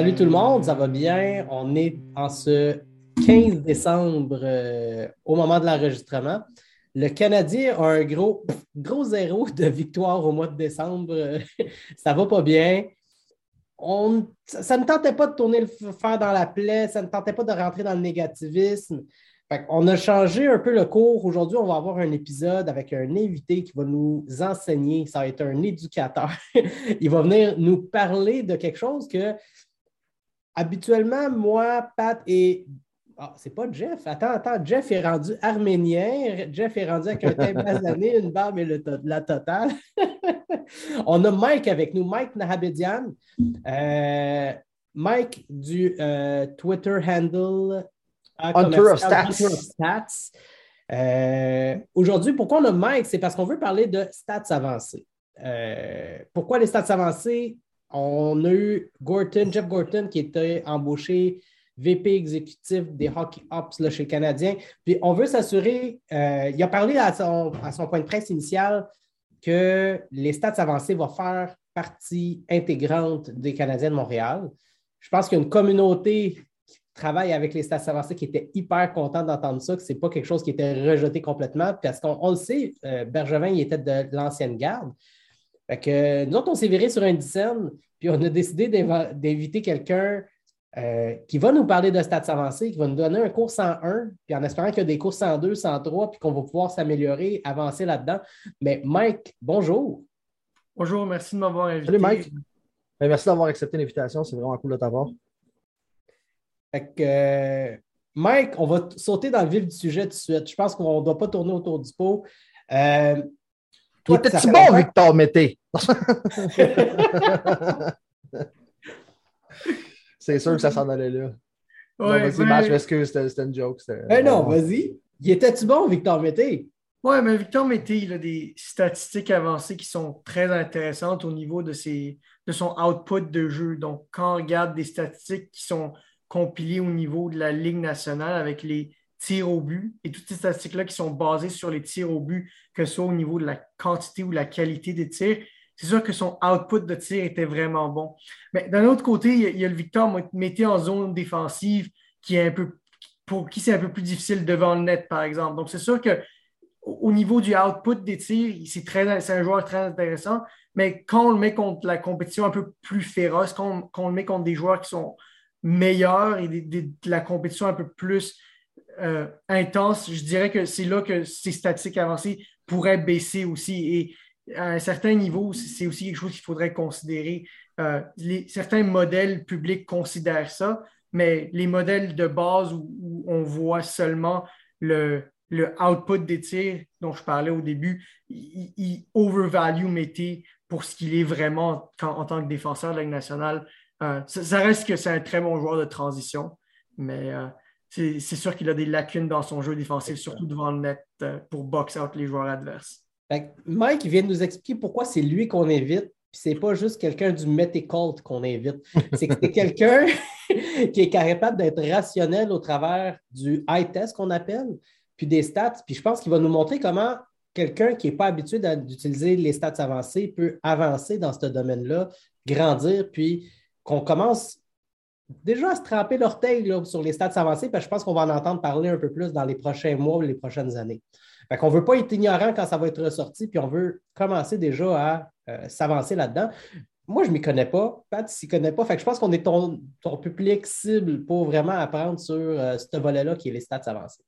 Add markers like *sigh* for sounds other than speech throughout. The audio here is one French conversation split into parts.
Salut tout le monde, ça va bien? On est en ce 15 décembre euh, au moment de l'enregistrement. Le Canadien a un gros, gros zéro de victoire au mois de décembre. *laughs* ça va pas bien. On, ça, ne tentait pas de tourner le fer dans la plaie, ça ne tentait pas de rentrer dans le négativisme. on a changé un peu le cours. Aujourd'hui, on va avoir un épisode avec un invité qui va nous enseigner. Ça va être un éducateur. *laughs* Il va venir nous parler de quelque chose que habituellement, moi, Pat et ah, c'est pas Jeff. Attends, attends. Jeff est rendu arménien. Jeff est rendu avec un teint *laughs* basané, une barbe et la totale. *laughs* On a Mike avec nous, Mike Nahabedian. Euh, Mike du euh, Twitter handle Hunter of Stats. Euh, aujourd'hui, pourquoi on a Mike? C'est parce qu'on veut parler de stats avancées. pourquoi les stats avancées? On a eu Gorton, Jeff Gorton, qui était embauché VP exécutif des Hockey Ops chez le Canadien. Puis on veut s'assurer, euh, il a parlé à son, point de presse initial que les stats avancés vont faire partie intégrante des Canadiens de Montréal. Je pense qu'il y a une communauté qui travaille avec les stats avancés qui était hyper content d'entendre ça, que ce n'est pas quelque chose qui était rejeté complètement, parce qu'on le sait, euh, Bergevin, il était de l'ancienne garde. Fait que nous autres, on s'est viré sur un dizaine, puis on a décidé d'inviter quelqu'un euh, qui va nous parler de stats avancés, qui va nous donner un cours 101, puis en espérant qu'il y a des cours 102, 103, puis qu'on va pouvoir s'améliorer, avancer là-dedans. Mais Mike, bonjour. Bonjour, merci de m'avoir invité. Salut Mike. Ben, merci d'avoir accepté l'invitation, c'est vraiment cool de t'avoir. Euh, Mike, on va sauter dans le vif du sujet tout de suite. Je pense qu'on ne doit pas tourner autour du pot. Euh, toi, t'es-tu bon, Victor Mété? *laughs* C'est sûr que ça s'en allait là. Ouais, vas-y, ben... je m'excuse, c'était une joke. Ben non, vas-y. Il était-tu bon, Victor Mété? Oui, mais Victor Mété, il a des statistiques avancées qui sont très intéressantes au niveau de, ses, de son output de jeu. Donc, quand on regarde des statistiques qui sont compilées au niveau de la Ligue nationale avec les tirs au but et toutes ces statistiques-là qui sont basées sur les tirs au but, que ce soit au niveau de la quantité ou la qualité des tirs, c'est sûr que son output de tir était vraiment bon. Mais d'un autre côté, il y, a, le Victor Mété en zone défensive qui est un peu pour qui c'est un peu plus difficile devant le net, par exemple. Donc, c'est sûr que au niveau du output des tirs, c'est, un joueur très intéressant, mais quand on le met contre la compétition un peu plus féroce, quand on, le met contre des joueurs qui sont meilleurs et de la compétition un peu plus euh, intense, je dirais que c'est là que ces statistiques avancées pourraient baisser aussi. Et à un certain niveau, c'est aussi quelque chose qu'il faudrait considérer. Euh, certains modèles publics considèrent ça, mais les modèles de base où, on voit seulement le, output des tirs dont je parlais au début, ils overvalue Mété pour ce qu'il est vraiment en tant que défenseur de la Ligue nationale. Euh, ça, reste que c'est un très bon joueur de transition, mais euh, c'est sûr qu'il a des lacunes dans son jeu défensif, surtout devant le net pour box out les joueurs adverses. Mike vient de nous expliquer pourquoi c'est lui qu'on invite, puis c'est pas juste quelqu'un du Metacult qu'on invite. C'est que c'est quelqu'un *laughs* qui est capable d'être rationnel au travers du high test qu'on appelle, puis des stats. Puis je pense qu'il va nous montrer comment quelqu'un qui n'est pas habitué d'utiliser les stats avancées peut avancer dans ce domaine-là, grandir, puis qu'on commence déjà à se tremper l'orteil sur les stats avancées, parce que je pense qu'on va en entendre parler un peu plus dans les prochains mois ou les prochaines années. Fait qu'on ne veut pas être ignorant quand ça va être ressorti, puis on veut commencer déjà à euh, s'avancer là-dedans. Moi, je ne m'y connais pas. Pat, s'y connaît pas. Je pense qu'on est ton, public cible pour vraiment apprendre sur euh, ce volet-là qui est les stats avancées.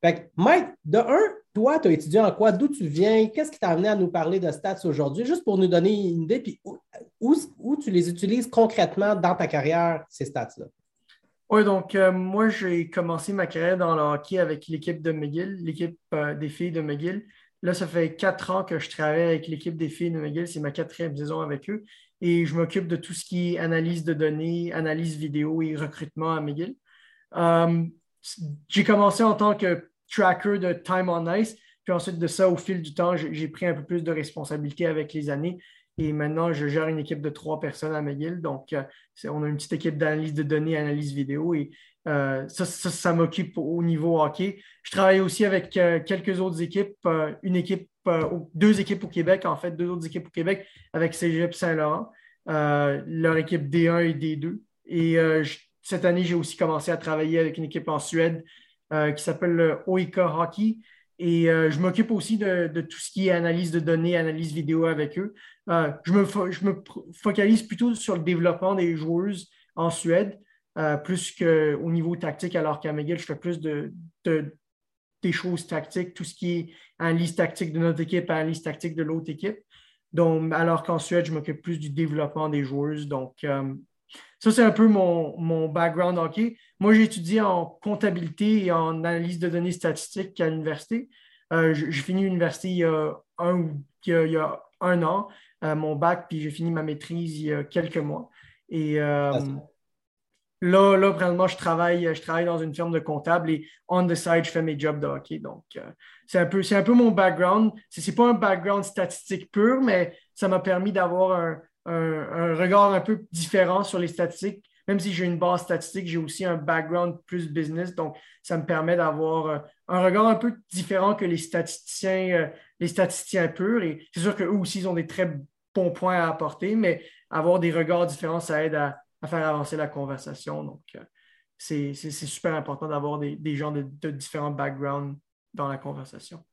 Fait que, Mike, de un, toi, tu as étudié en quoi? D'où tu viens? Qu'est-ce qui t'a amené à nous parler de stats aujourd'hui? Juste pour nous donner une idée, puis où tu les utilises concrètement dans ta carrière, ces stats-là? Oui, donc euh, moi, j'ai commencé ma carrière dans le hockey avec l'équipe de McGill, l'équipe euh, des filles de McGill. Là, ça fait quatre ans que je travaille avec l'équipe des filles de McGill. C'est ma quatrième saison avec eux. Et je m'occupe de tout ce qui est analyse de données, analyse vidéo et recrutement à McGill. Euh, j'ai commencé en tant que tracker de Time on Ice. Puis ensuite de ça, au fil du temps, j'ai pris un peu plus de responsabilités avec les années. Et maintenant, je gère une équipe de trois personnes à McGill. Donc, euh, on a une petite équipe d'analyse de données, analyse vidéo. Et euh, ça, ça, m'occupe au niveau hockey. Je travaille aussi avec euh, quelques autres équipes, une équipe, deux équipes au Québec, en fait, deux autres équipes au Québec avec Cégep Saint-Laurent, leur équipe D1 et D2. et cette année, j'ai aussi commencé à travailler avec une équipe en Suède qui s'appelle le Hockey. Et je m'occupe aussi de, tout ce qui est analyse de données, analyse vidéo avec eux. Je, me je, me focalise plutôt sur le développement des joueuses en Suède, plus qu'au niveau tactique, alors qu'à McGill, je fais plus de, des choses tactiques, tout ce qui est analyse tactique de notre équipe, analyse tactique de l'autre équipe. Donc, alors qu'en Suède, je m'occupe plus du développement des joueuses. Donc, euh, ça, c'est un peu mon, background hockey. Moi, j'ai étudié en comptabilité et en analyse de données statistiques à l'université. Euh, j'ai fini l'université il y a un, il y a, un an, euh, mon bac, puis j'ai fini ma maîtrise il y a quelques mois. Et ah, Là, là, vraiment, je travaille, je travaille dans une firme de comptable et on the side, je fais mes jobs de hockey. Donc, euh, c'est un, peu, un peu mon background. Ce n'est pas un background statistique pur, mais ça m'a permis d'avoir un, regard un peu différent sur les statistiques. Même si j'ai une base statistique, j'ai aussi un background plus business. Donc, ça me permet d'avoir euh, un regard un peu différent que les statisticiens, euh, les statisticiens purs. Et c'est sûr qu'eux aussi, ils ont des très bons points à apporter, mais avoir des regards différents, ça aide à faire avancer la conversation. Donc, euh, c'est super important d'avoir des, gens de, différents backgrounds dans la conversation.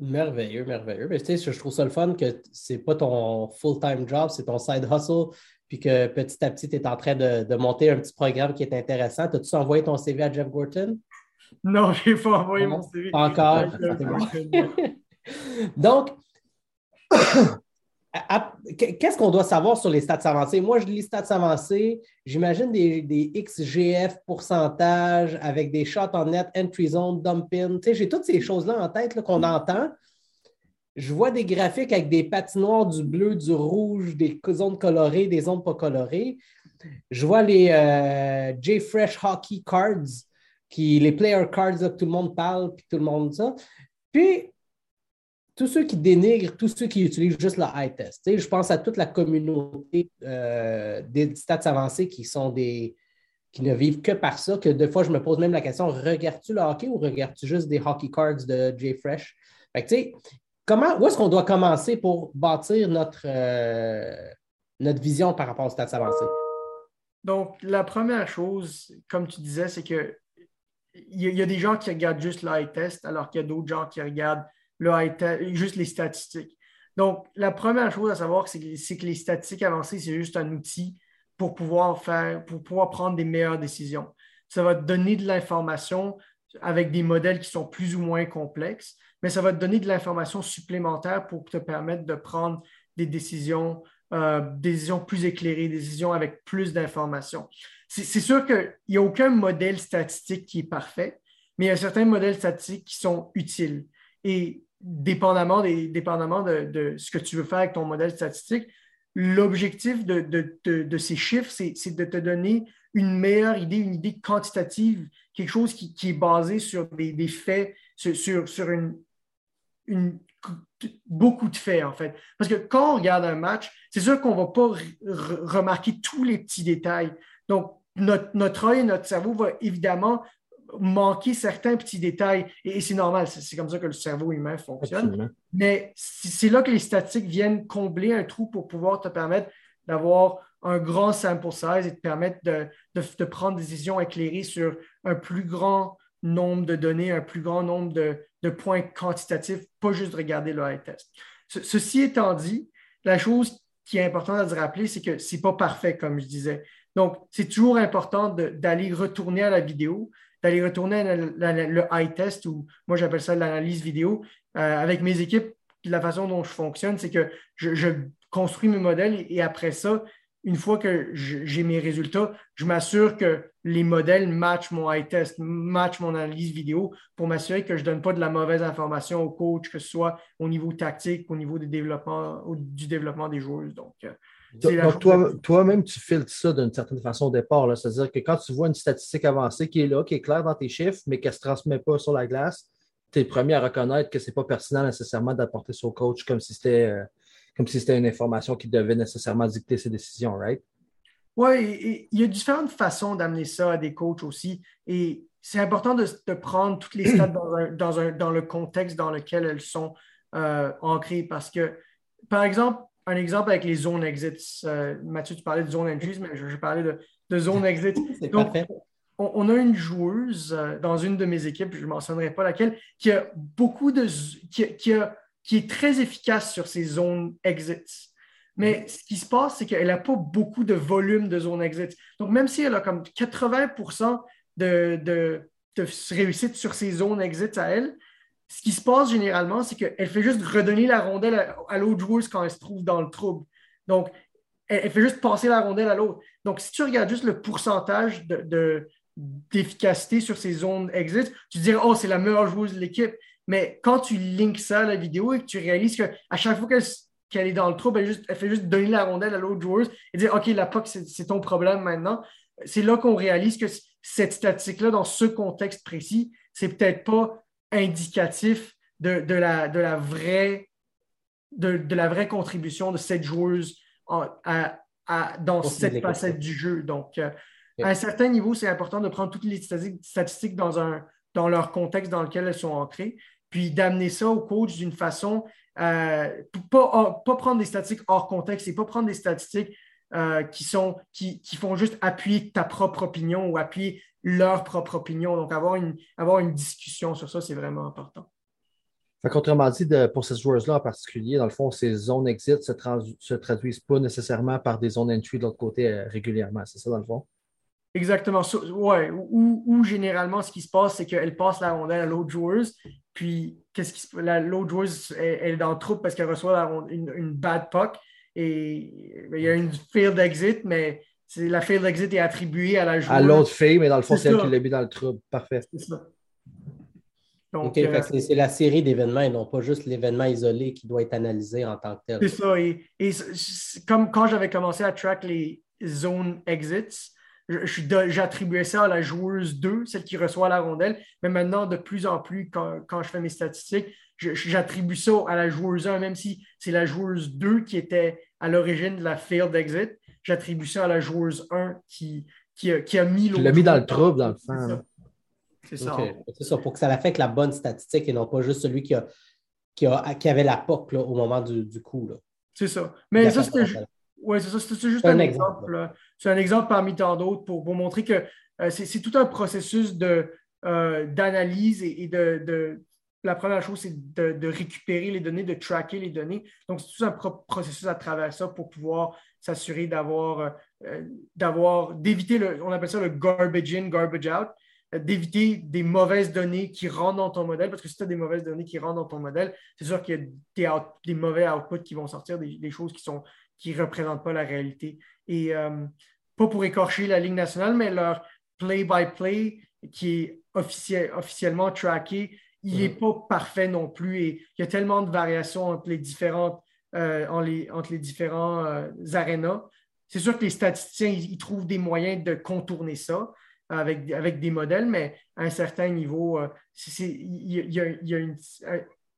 Merveilleux, merveilleux. Mais tu sais, je trouve ça le fun que c'est pas ton full-time job, c'est ton side hustle, puis que petit à petit, tu es en train de, monter un petit programme qui est intéressant. As-tu envoyé ton CV à Jeff Gorton? Non, je n'ai pas envoyé mon CV. encore. *laughs* Donc, Qu'est-ce qu'on doit savoir sur les stats avancées? Moi, je lis stats avancées, j'imagine des, XGF pourcentages avec des shots en net, entry zone, dumping. J'ai toutes ces choses-là en tête qu'on entend. Je vois des graphiques avec des patinoires, du bleu, du rouge, des zones colorées, des zones pas colorées. Je vois les euh, J-Fresh Hockey Cards, qui, les player cards, que tout le monde parle, puis tout le monde ça. Puis, tous ceux qui dénigrent, tous ceux qui utilisent juste le high test. je pense à toute la communauté euh, des stats avancés qui sont des qui ne vivent que par ça, que des fois, je me pose même la question, regardes-tu le hockey ou regardes-tu juste des hockey cards de Jay Fresh? comment, où est-ce qu'on doit commencer pour bâtir notre, euh, notre vision par rapport aux stats avancés? Donc, la première chose, comme tu disais, c'est que il y, a des gens qui regardent juste le high test, alors qu'il y a d'autres gens qui regardent juste les statistiques. Donc, la première chose à savoir, c'est que, les statistiques avancées, c'est juste un outil pour pouvoir faire, pour pouvoir prendre des meilleures décisions. Ça va te donner de l'information avec des modèles qui sont plus ou moins complexes, mais ça va te donner de l'information supplémentaire pour te permettre de prendre des décisions, euh, des décisions plus éclairées, des décisions avec plus d'informations. C'est sûr qu'il n'y a aucun modèle statistique qui est parfait, mais il y a certains modèles statistiques qui sont utiles. Et dépendamment, dépendamment de, ce que tu veux faire avec ton modèle statistique, l'objectif de, ces chiffres, c'est de te donner une meilleure idée, une idée quantitative, quelque chose qui, est basé sur des, faits, sur, sur, une, beaucoup de faits, en fait. Parce que quand on regarde un match, c'est sûr qu'on ne va pas remarquer tous les petits détails. Donc, notre, notre œil et notre cerveau va évidemment manquer certains petits détails. Et, c'est normal, c'est comme ça que le cerveau humain fonctionne. Mais c'est là que les statistiques viennent combler un trou pour pouvoir te permettre d'avoir un grand sample size et te permettre de, de, prendre des décisions éclairées sur un plus grand nombre de données, un plus grand nombre de, de points quantitatifs, pas juste regarder le high test. ceci étant dit, la chose qui est importante à se rappeler, c'est que ce n'est pas parfait, comme je disais. Donc, c'est toujours important d'aller retourner à la vidéo, d'aller retourner le, high test ou moi j'appelle ça l'analyse vidéo. Euh, avec mes équipes, la façon dont je fonctionne, c'est que je, construis mes modèles et, après ça, une fois que j'ai mes résultats, je m'assure que les modèles matchent mon high test, matchent mon analyse vidéo pour m'assurer que je ne donne pas de la mauvaise information au coach, que ce soit au niveau tactique, au niveau du développement, du développement des joueurs. Donc, donc, toi-même, tu filtres ça d'une certaine façon au départ. C'est-à-dire que quand tu vois une statistique avancée qui est là, qui est claire dans tes chiffres, mais qu'elle ne se transmet pas sur la glace, tu es le premier à reconnaître que ce n'est pas pertinent nécessairement d'apporter ça au coach comme si c'était euh, comme si c'était une information qui devait nécessairement dicter ses décisions, right? Oui, il y a différentes façons d'amener ça à des coachs aussi. Et c'est important de, prendre toutes les stats dans, le contexte dans lequel elles sont euh, ancrées parce que, par exemple, un exemple avec les zones exits. Euh, Mathieu, tu parlais de zone entries, mais je, parlais de, de zone exits. *laughs* Donc, on, a une joueuse euh, dans une de mes équipes, je ne mentionnerai pas laquelle, qui a beaucoup de. qui, qui, qui est très efficace sur ces zones exits. Mais ce qui se passe, c'est qu'elle n'a pas beaucoup de volume de zone exit. Donc, même si elle a comme 80 de, de, de, réussite sur ses zones exit à elle, ce qui se passe généralement, c'est qu'elle fait juste redonner la rondelle à, l'autre joueuse quand elle se trouve dans le trouble. Donc, elle, fait juste passer la rondelle à l'autre. Donc, si tu regardes juste le pourcentage d'efficacité sur ces zones exit, tu te dirais, oh, c'est la meilleure joueuse de l'équipe. Mais quand tu links ça à la vidéo et que tu réalises qu'à chaque fois qu'elle est dans le trouble, elle, fait juste donner la rondelle à l'autre joueuse et dire OK, la POC, c'est ton problème maintenant. C'est là qu'on réalise que cette statistique-là, dans ce contexte précis, c'est peut-être pas indicatif de, la, de, la, vraie, de, la vraie contribution de cette joueuse dans cette facette du jeu. Donc, euh, à un certain niveau, c'est important de prendre toutes les statistiques dans, un, dans leur contexte dans lequel elles sont ancrées, puis d'amener ça au coach d'une façon, euh, pas, pas prendre des statistiques hors contexte et pas prendre des statistiques euh, qui, sont, qui, qui, font juste appuyer ta propre opinion ou appuyer leur propre opinion. Donc, avoir une, avoir une discussion sur ça, c'est vraiment important. contrairement dit, pour ces joueurs-là en particulier, dans le fond, ces zones exit ne se, traduisent pas nécessairement par des zones entry de l'autre côté euh, régulièrement. C'est ça, dans le fond? Exactement. ouais. Ou, généralement, ce qui se passe, c'est qu'elle passe la rondelle à l'autre joueuse, puis qu'est-ce qui l'autre joueuse elle, est dans le troupe parce qu'elle reçoit une, une, bad puck, et il y a une field exit, mais la field exit est attribuée à la joueuse. À l'autre fille, mais dans le fond, c'est elle qui l'a mis dans le trouble. Parfait. C'est ça. Donc, euh, c'est la série d'événements et non pas juste l'événement isolé qui doit être analysé en tant que tel. C'est ça. Et, comme quand j'avais commencé à track les zone exits, j'attribuais ça à la joueuse 2, celle qui reçoit la rondelle. Mais maintenant, de plus en plus, quand, quand je fais mes statistiques, j'attribue ça à la joueuse 1, même si c'est la joueuse 2 qui était à l'origine de la failed exit. J'attribue ça à la joueuse 1 qui, qui, a, qui a mis l'autre. l'a mis dans le trouble, dans le fond. C'est ça. C'est ça, pour que ça affecte la bonne statistique et non pas juste celui qui, a, qui, a, qui avait la POC là, au moment du, du coup. C'est ça. Mais ça, c'était ouais, juste un, exemple. C'est un exemple parmi tant d'autres pour, pour, montrer que euh, c'est tout un processus euh, d'analyse de, et, et de, de, la première chose, c'est de, récupérer les données, de tracker les données. Donc, c'est tout un processus à travers ça pour pouvoir s'assurer d'avoir, euh, d'avoir, d'éviter le, on appelle ça le garbage in, garbage out, euh, d'éviter des mauvaises données qui rentrent dans ton modèle, parce que si tu as des mauvaises données qui rentrent dans ton modèle, c'est sûr qu'il y a des, mauvais outputs qui vont sortir, des, choses qui ne qui représentent pas la réalité. Et euh, pas pour écorcher la Ligue nationale, mais leur play-by-play qui est officiellement tracké il n'est pas parfait non plus et il y a tellement de variations entre les différentes euh, entre les différents euh, arénas. C'est sûr que les statisticiens, ils, trouvent des moyens de contourner ça avec, avec des modèles, mais à un certain niveau, euh, il, y a, un,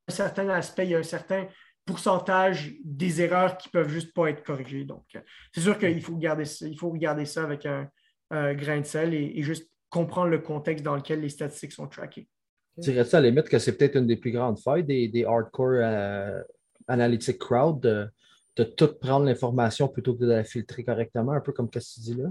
certain aspect, il y a un certain pourcentage des erreurs qui ne peuvent juste pas être corrigées. Donc, c'est sûr qu'il faut, garder ça, il faut regarder ça avec un, grain de sel et, juste comprendre le contexte dans lequel les statistiques sont trackées. Dirais-tu à la limite que c'est peut-être une des plus grandes failles des, hardcore euh, analytic crowd de, tout prendre l'information plutôt que de la filtrer correctement, un peu comme que tu dis là?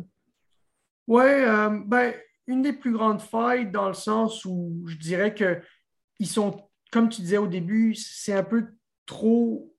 Oui, euh, ben, une des plus grandes failles dans le sens où je dirais qu'ils sont, comme tu disais au début, c'est un peu trop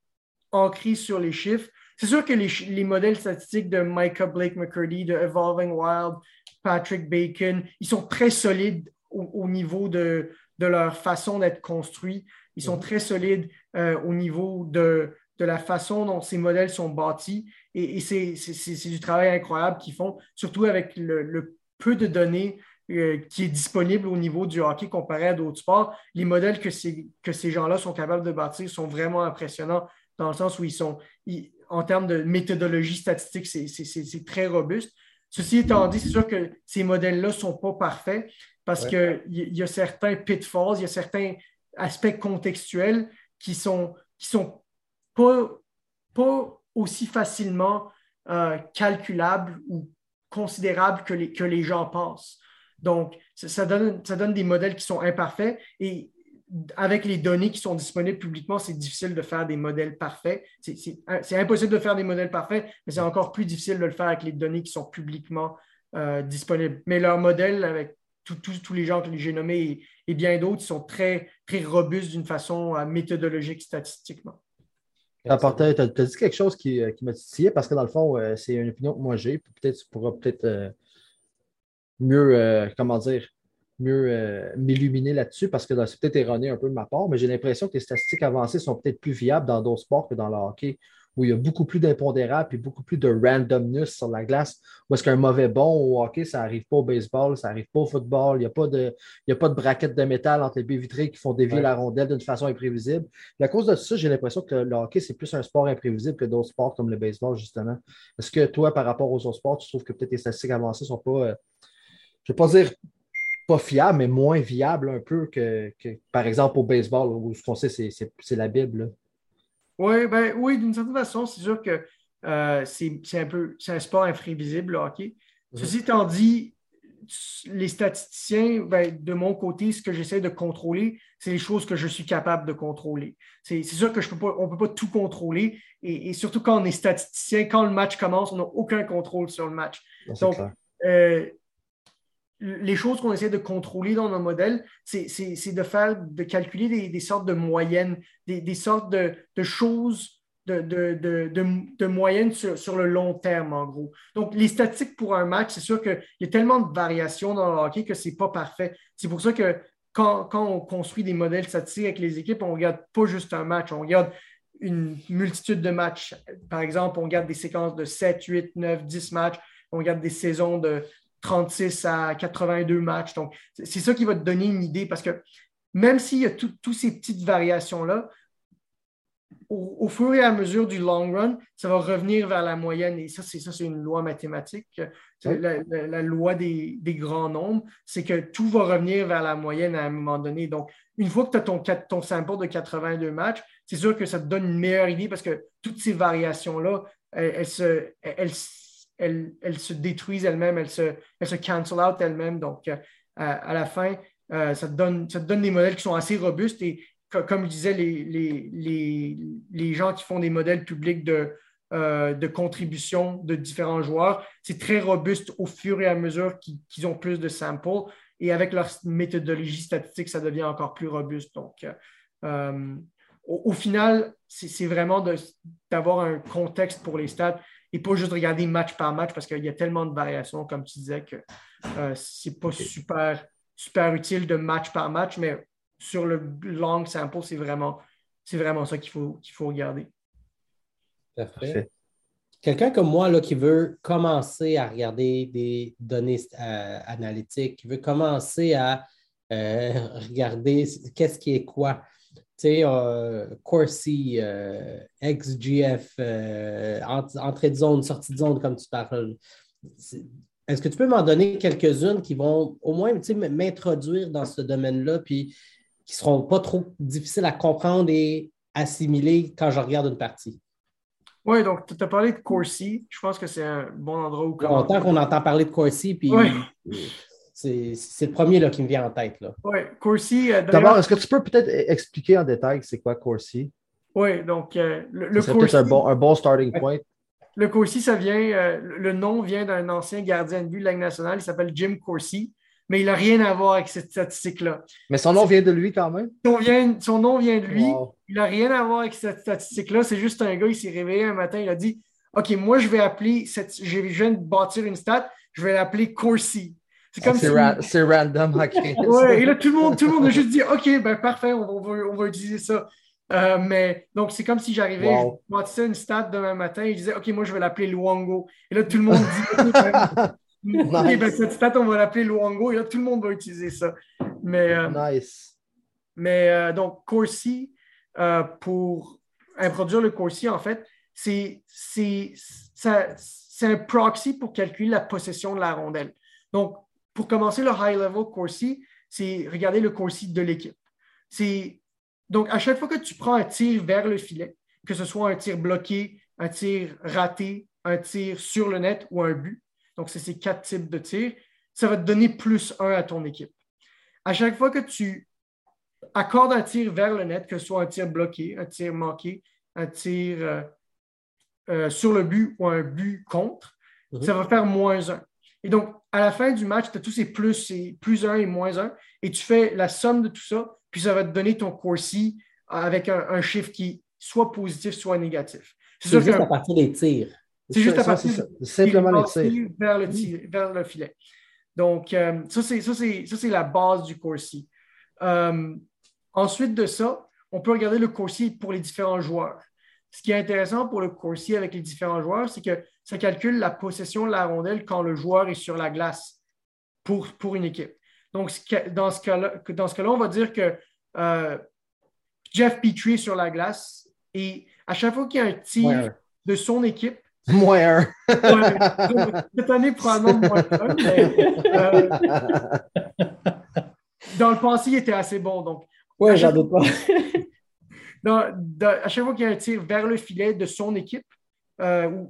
ancré sur les chiffres. C'est sûr que les, les, modèles statistiques de Micah Blake McCurdy, de Evolving Wild, Patrick Bacon, ils sont très solides au niveau de, de leur façon d'être construits. Ils sont mhm. très solides euh, au niveau de, la façon dont ces modèles sont bâtis. Et, c'est du travail incroyable qu'ils font, surtout avec le, peu de données euh, qui est disponible au niveau du hockey comparé à d'autres sports. Les modèles que ces, que ces gens-là sont capables de bâtir sont vraiment impressionnants dans le sens où ils sont, en termes de méthodologie statistique, c'est très robuste. Ceci étant dit, c'est sûr que ces modèles-là ne sont pas parfaits, parce qu'il y, a certains pitfalls, il y a certains aspects contextuels qui sont, qui sont pas, pas aussi facilement euh, calculables ou considérables que les, que les gens pensent. Donc, ça, donne, ça donne des modèles qui sont imparfaits et avec les données qui sont disponibles publiquement, c'est difficile de faire des modèles parfaits. C'est impossible de faire des modèles parfaits, mais c'est encore plus difficile de le faire avec les données qui sont publiquement euh, disponibles. Mais leur modèle, avec tous les gens que j'ai nommés et, bien d'autres, sont très, très robustes d'une façon euh, méthodologique statistiquement. Tu as, dit quelque chose qui, qui m'a titillé parce que dans le fond, c'est une opinion que moi j'ai. Peut-être tu pourras peut-être mieux, comment dire, mieux euh, m'illuminer là-dessus parce que c'est peut-être erroné un peu de ma part, mais j'ai l'impression que les statistiques avancées sont peut-être plus viables dans d'autres sports que dans le hockey, où il y a beaucoup plus d'impondérables et beaucoup plus de randomness sur la glace. Où est-ce qu'un mauvais bon au hockey, ça n'arrive pas au baseball, ça n'arrive pas au football, il n'y a, pas de, a pas de braquettes de métal entre les baies vitrées qui font dévier la rondelle d'une façon imprévisible. à cause de ça, j'ai l'impression que le hockey, c'est plus un sport imprévisible que d'autres sports comme le baseball, justement. Est-ce que toi, par rapport aux autres sports, tu trouves que peut-être les statistiques avancées ne sont pas, euh, je ne vais pas dire pas fiable, mais moins viable un peu que, par exemple, au baseball, où ce qu'on sait, c'est la Bible. Ouais, ben, oui, d'une certaine façon, c'est sûr que euh, c'est un peu c'est un sport imprévisible, le hockey. Mhm. Ceci étant dit, les statisticiens, ben, de mon côté, ce que j'essaie de contrôler, c'est les choses que je suis capable de contrôler. C'est sûr que je peux pas, on ne peut pas tout contrôler. Et, surtout quand on est statisticien, quand le match commence, on n'a aucun contrôle sur le match. Donc, euh, les choses qu'on essaie de contrôler dans nos modèles, c'est de faire, de calculer des, sortes de moyennes, des, sortes de, choses de, moyennes sur, le long terme, en gros. Donc, les statistiques pour un match, c'est sûr qu'il y a tellement de variations dans le hockey que ce n'est pas parfait. C'est pour ça que quand, on construit des modèles statistiques avec les équipes, on ne regarde pas juste un match, on regarde une multitude de matchs. Par exemple, on regarde des séquences de 7, 8, 9, 10 matchs, on regarde des saisons de 36 à 82 matchs. Donc, c'est ça qui va te donner une idée parce que même s'il y a toutes ces petites variations-là, au, fur et à mesure du long run, ça va revenir vers la moyenne. Et ça, c'est ça, c'est une loi mathématique. La, loi des, grands nombres, c'est que tout va revenir vers la moyenne à un moment donné. Donc, une fois que tu as ton, ton sample de 82 matchs, c'est sûr que ça te donne une meilleure idée parce que toutes ces variations-là, elles, se, elles elles, se détruisent elles-mêmes, elles se, elles se cancel out elles-mêmes. Donc, euh, à, la fin, euh, ça, te donne, des modèles qui sont assez robustes et comme je disais, les, gens qui font des modèles publics de, euh, de contribution de différents joueurs, c'est très robuste au fur et à mesure qu'ils ont plus de samples. Et avec leur méthodologie statistique, ça devient encore plus robuste. Donc, au, au, final, c'est vraiment d'avoir un contexte pour les stats et pas juste regarder match par match parce qu'il y a tellement de variations, comme tu disais, que euh, c'est pas super, super utile de match par match, mais sur le long sample, c'est vraiment, vraiment ça qu'il faut, qu'il faut regarder. Parfait. Quelqu'un comme moi là, qui veut commencer à regarder des données euh, analytiques, qui veut commencer à euh, *laughs* regarder qu'est-ce qui est quoi sais, euh, Corsi, euh, XGF, euh, entrée de zone, sortie de zone, comme tu parles. Est-ce que tu peux m'en donner quelques-unes qui vont au moins m'introduire dans ce domaine-là, puis qui ne seront pas trop difficiles à comprendre et assimiler quand je regarde une partie? Oui, donc tu as parlé de Corsi. Je pense que c'est un bon endroit où. Longtemps qu'on entend parler de Corsi, puis *laughs* c'est le premier là, qui me vient en tête. Oui, Corsi. Euh, D'abord, est-ce que tu peux peut-être expliquer en détail c'est quoi Corsi? Oui, donc euh, le, le Corsi. C'est un bon, un bon starting point. Le Corsi, ça vient, euh, le nom vient d'un ancien gardien de but de la Ligue nationale, il s'appelle Jim Corsi, mais il n'a rien à voir avec cette statistique-là. Mais son nom vient de lui quand même? Son, vient, son nom vient de lui, il n'a rien à voir avec cette statistique-là, c'est juste un gars, il s'est réveillé un matin, il a dit OK, moi je vais appeler, cette, je viens de bâtir une stat, je vais l'appeler Corsi. C'est random *laughs* ouais, et là, tout le, monde, tout le monde a juste dit OK, ben parfait, on va, on va utiliser ça. Euh, mais donc, c'est comme si j'arrivais, wow. je bâtissais une stat demain matin et je disais OK, moi, je vais l'appeler Luongo. Et là, tout le monde dit OK, ben, *laughs* cette stat, on va l'appeler Luongo. Et là, tout le monde va utiliser ça. Mais, euh, nice. Mais euh, donc, Corsi, pour introduire le Corsi, en fait, c'est un proxy pour calculer la possession de la rondelle. Donc, pour commencer le high-level Corsi, c'est regarder le Corsi de l'équipe. C'est donc à chaque fois que tu prends un tir vers le filet, que ce soit un tir bloqué, un tir raté, un tir sur le net ou un but, donc c'est ces quatre types de tirs, ça va te donner plus un à ton équipe. À chaque fois que tu accorde un tir vers le net, que ce soit un tir bloqué, un tir manqué, un tir euh, euh, sur le but ou un but contre, mhm. ça va faire moins 1. Et donc, à la fin du match, tu as tous ces plus, et plus 1 et moins 1, et tu fais la somme de tout ça, puis ça va te donner ton Corsi avec un, chiffre qui soit positif, soit négatif. C'est juste à partir des tirs. C'est juste à partir simplement les tirs. Vers le, vers le filet. Donc, euh, ça, c'est la base du Corsi. Euh, ensuite de ça, on peut regarder le Corsi pour les différents joueurs. Ce qui est intéressant pour le Corsi avec les différents joueurs, c'est que ça calcule la possession de la rondelle quand le joueur est sur la glace pour, pour une équipe. Donc, dans ce cas-là, on va dire que euh, Jeff Petrie est sur la glace et à chaque fois qu'il y a un tir de son équipe, Moins un. cette année, probablement moins un. Euh, *laughs* dans le passé, il était assez bon. Donc, oui, j'en doute pas. *laughs* à chaque fois qu'il y a un tir vers le filet de son équipe, euh,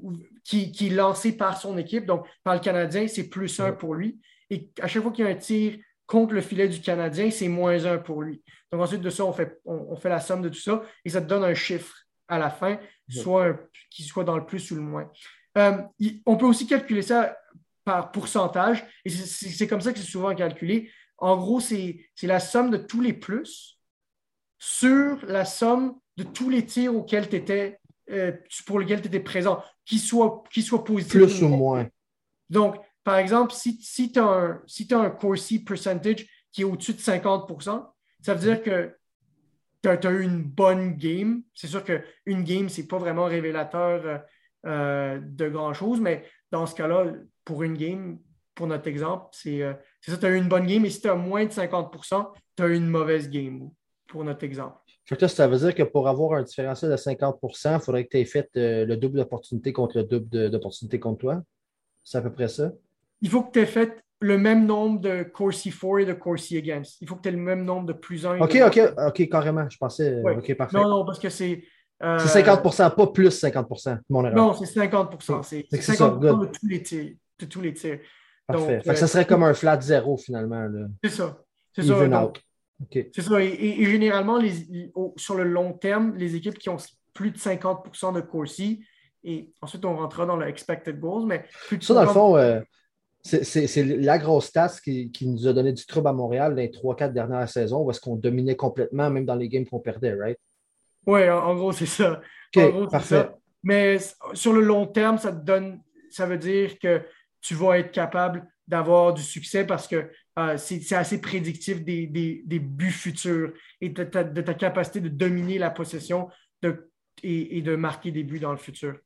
qui, qui, est lancé par son équipe, donc par le Canadien, c'est plus un pour lui. Et à chaque fois qu'il y a un tir contre le filet du Canadien, c'est moins un pour lui. Donc ensuite de ça, on fait, on fait la somme de tout ça et ça te donne un chiffre à la fin, soit qu'il soit dans le plus ou le moins. Euh, on peut aussi calculer ça par pourcentage, et c'est comme ça que c'est souvent calculé. En gros, c'est la somme de tous les plus sur la somme de tous les tirs auxquels étais, euh, pour lesquels tu étais présent, qu'ils soient, qu soit positifs. Plus ou moins. Donc, par exemple, si, si tu as, un, si as un Corsi percentage qui est au-dessus de 50% ça veut dire que tu as, eu une bonne game. C'est sûr qu'une game, ce n'est pas vraiment révélateur euh, euh, de grand-chose, mais dans ce cas-là, pour une game, pour notre exemple, c'est euh, ça, tu as eu une bonne game, et si tu as moins de 50% tu as eu une mauvaise game, pour notre exemple. ça veut dire que pour avoir un différentiel de 50 il faudrait que tu aies fait le double d'opportunité contre le double d'opportunité contre toi. C'est à peu près ça? Il faut que tu aies fait le même nombre de Corsi for et de Corsi against. Il faut que tu aies le même nombre de plus un. OK, OK, OK, carrément. Je pensais. OK, parfait. Non, non, parce que c'est. Euh, c'est 50% pas plus 50 mon erreur. Non, c'est 50% C'est 50 de tous les tirs. De tous les tirs. Parfait. Donc, ça serait comme un flat zéro finalement. C'est ça. C'est ça. C'est ça. Et, généralement, les, sur le long terme, les équipes qui ont plus de 50% de Corsi, et ensuite on rentrera dans le expected goals, mais plus de Ça, dans le fond, euh, c'est la grosse stat qui, nous a donné du trouble à Montréal dans les 3-4 dernières saisons où est-ce qu'on dominait complètement, même dans les games qu'on perdait, right? Oui, en, gros, c'est ça. parfait. Mais sur le long terme, ça te donne, ça veut dire que tu vas être capable d'avoir du succès parce que euh, c'est assez prédictif des, buts futurs et de ta, capacité de dominer la possession et de marquer des buts dans le futur.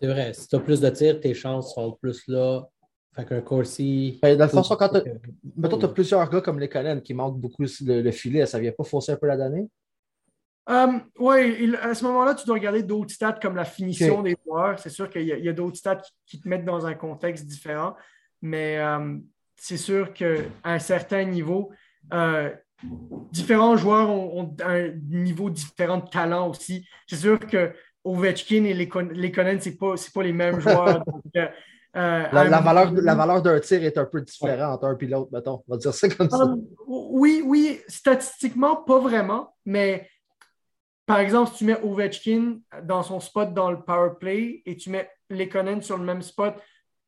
C'est vrai. Si tu as plus de tirs, tes chances sont plus là. Fait qu'un Corsi. Ben, dans le fond, quand tu as, plusieurs gars comme les Conan qui manquent beaucoup le, filet, ça vient pas fausser un peu la donnée? Um, oui, à ce moment-là, tu dois regarder d'autres stats comme la finition des joueurs. C'est sûr qu'il y a, d'autres stats qui, te mettent dans un contexte différent, mais um, c'est sûr qu'à un certain niveau, euh, différents joueurs ont, ont, un niveau différent de talent aussi. C'est sûr que Ovechkin et les, Conan, ce n'est pas, pas, les mêmes *laughs* joueurs. Euh, euh, la, valeur, la valeur d'un tir est un peu différente entre un et l'autre, mettons. On va dire ça comme ça. Oui, oui, statistiquement, pas vraiment, mais par exemple, si tu mets Ovechkin dans son spot dans le power play et tu mets les Conan sur le même spot,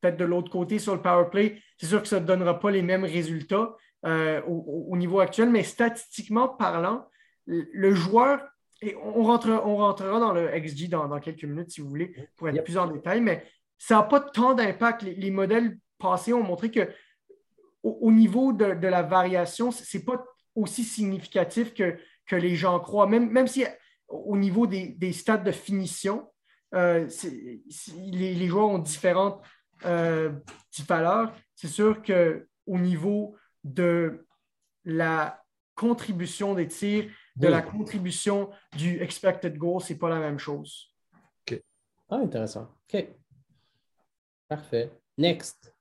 peut-être de l'autre côté sur le power play, c'est sûr que ça ne donnera pas les mêmes résultats euh, au, au, niveau actuel, mais statistiquement parlant, le joueur et on, rentrera, on rentrera dans le XG dans, quelques minutes, si vous voulez, pour être plus en détail, mais ça n'a pas tant d'impact. Les, modèles passés ont montré que au, niveau de, la variation, ce n'est pas aussi significatif que, que les gens croient. Même, même si au niveau des, stades de finition, euh, les, joueurs ont différentes euh, valeurs, c'est sûr qu'au niveau de la contribution des tirs, de la contribution du expected goal, c'est pas la même chose. OK. Ah, intéressant. OK. Parfait. Next.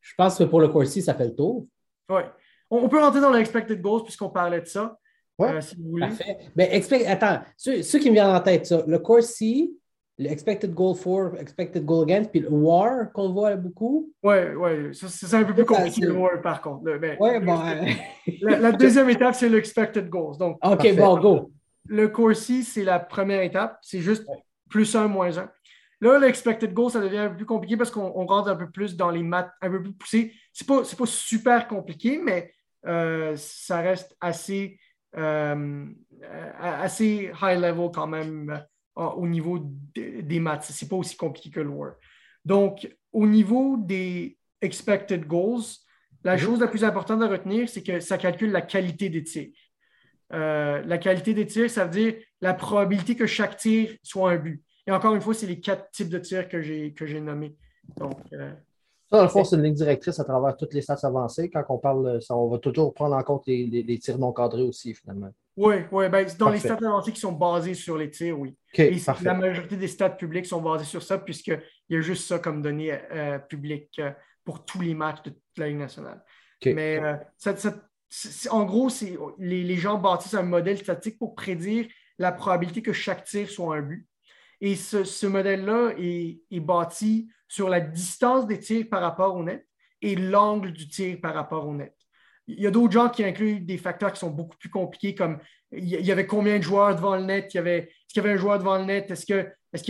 Je pense que pour le Corsi, ça fait le tour. Oui. On, peut rentrer dans l'expected goals puisqu'on parlait de ça. Ouais. Euh, si vous voulez. Parfait. Ben, explique, attends, ceux, qui me viennent en tête, ça, le Corsi, le expected goal for, expected goal against, puis le war qu'on voit beaucoup. Oui, oui, c'est un peu plus compliqué le war par contre. ouais, bon, *laughs* la, deuxième étape, c'est l'expected goals. Donc, OK, bon, go. Le Corsi, c'est la première étape. C'est juste plus un, moins un. Là, l'expected goal, ça devient un peu plus compliqué parce qu'on rentre un peu plus dans les maths un peu plus poussées. C'est pas, pas super compliqué, mais euh, ça reste assez, euh, assez high level quand même au niveau des maths. Ce n'est pas aussi compliqué que le Word. Donc, au niveau des expected goals, la chose la plus importante à retenir, c'est que ça calcule la qualité des tirs. Euh, la qualité des tirs, ça veut dire la probabilité que chaque tir soit un but. Et encore une fois, c'est les quatre types de tirs que j'ai nommés. Donc, euh, ça, dans le fond, c'est une ligne directrice à travers toutes les stats avancées. Quand on parle, ça, on va toujours prendre en compte les, tirs non cadrés aussi, finalement. Oui, oui. Ben, dans les stats avancées qui sont basées sur les tirs, oui. Et la majorité des stats publics sont basées sur ça, puisqu'il y a juste ça comme données euh, publiques euh, pour tous les matchs de toute la Ligue nationale. Mais euh, en gros, les, les gens bâtissent un modèle statistique pour prédire la probabilité que chaque tir soit un but. Et ce, modèle-là est, bâti sur la distance des tirs par rapport au net et l'angle du tir par rapport au net. Il y a d'autres gens qui incluent des facteurs qui sont beaucoup plus compliqués, comme il y avait combien de joueurs devant le net, est-ce qu'il y avait un joueur devant le net, est-ce qu'il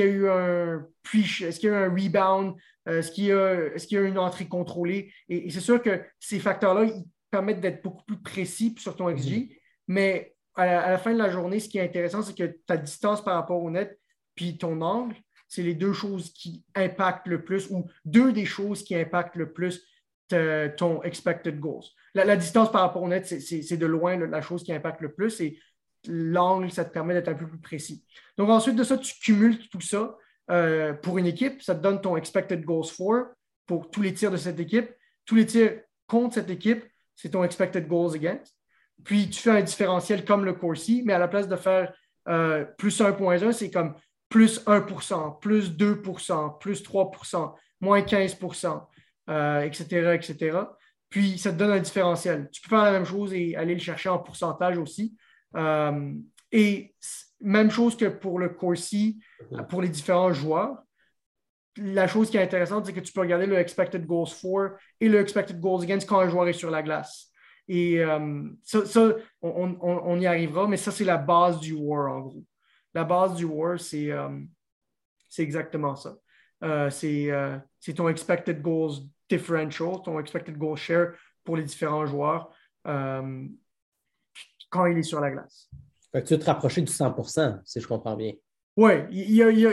y a eu un est-ce qu'il y a eu un rebound, euh, est-ce qu'il y, a eu une entrée contrôlée? Et, c'est sûr que ces facteurs-là, ils permettent d'être beaucoup plus précis sur ton XG, mm-hmm. mais à la, fin de la journée, ce qui est intéressant, c'est que ta distance par rapport au net puis ton angle, c'est les deux choses qui impactent le plus ou deux des choses qui impactent le plus ton expected goals. La, distance par rapport au net, c'est de loin la chose qui impacte le plus et l'angle, ça te permet d'être un peu plus précis. Donc ensuite de ça, tu cumules tout ça euh, pour une équipe. Ça te donne ton expected goals for pour tous les tirs de cette équipe. Tous les tirs contre cette équipe, c'est ton expected goals against. Puis tu fais un différentiel comme le Corsi, mais à la place de faire euh, plus 1.1, c'est comme plus 1% plus 2% plus 3% moins 15 etc., etc. Puis, ça te donne un différentiel. Tu peux faire la même chose et aller le chercher en pourcentage aussi. Euh, et même chose que pour le Corsi, pour les différents joueurs. La chose qui est intéressante, c'est que tu peux regarder le expected goals for et le expected goals against quand un joueur est sur la glace. Et euh, ça, on, y arrivera, mais ça, c'est la base du war, en gros la base du war, c'est euh, exactement ça. Euh, euh, c'est ton expected goals differential, ton expected goal share pour les différents joueurs quand il est sur la glace. tu veux te rapprocher du 100 si je comprends bien. Oui,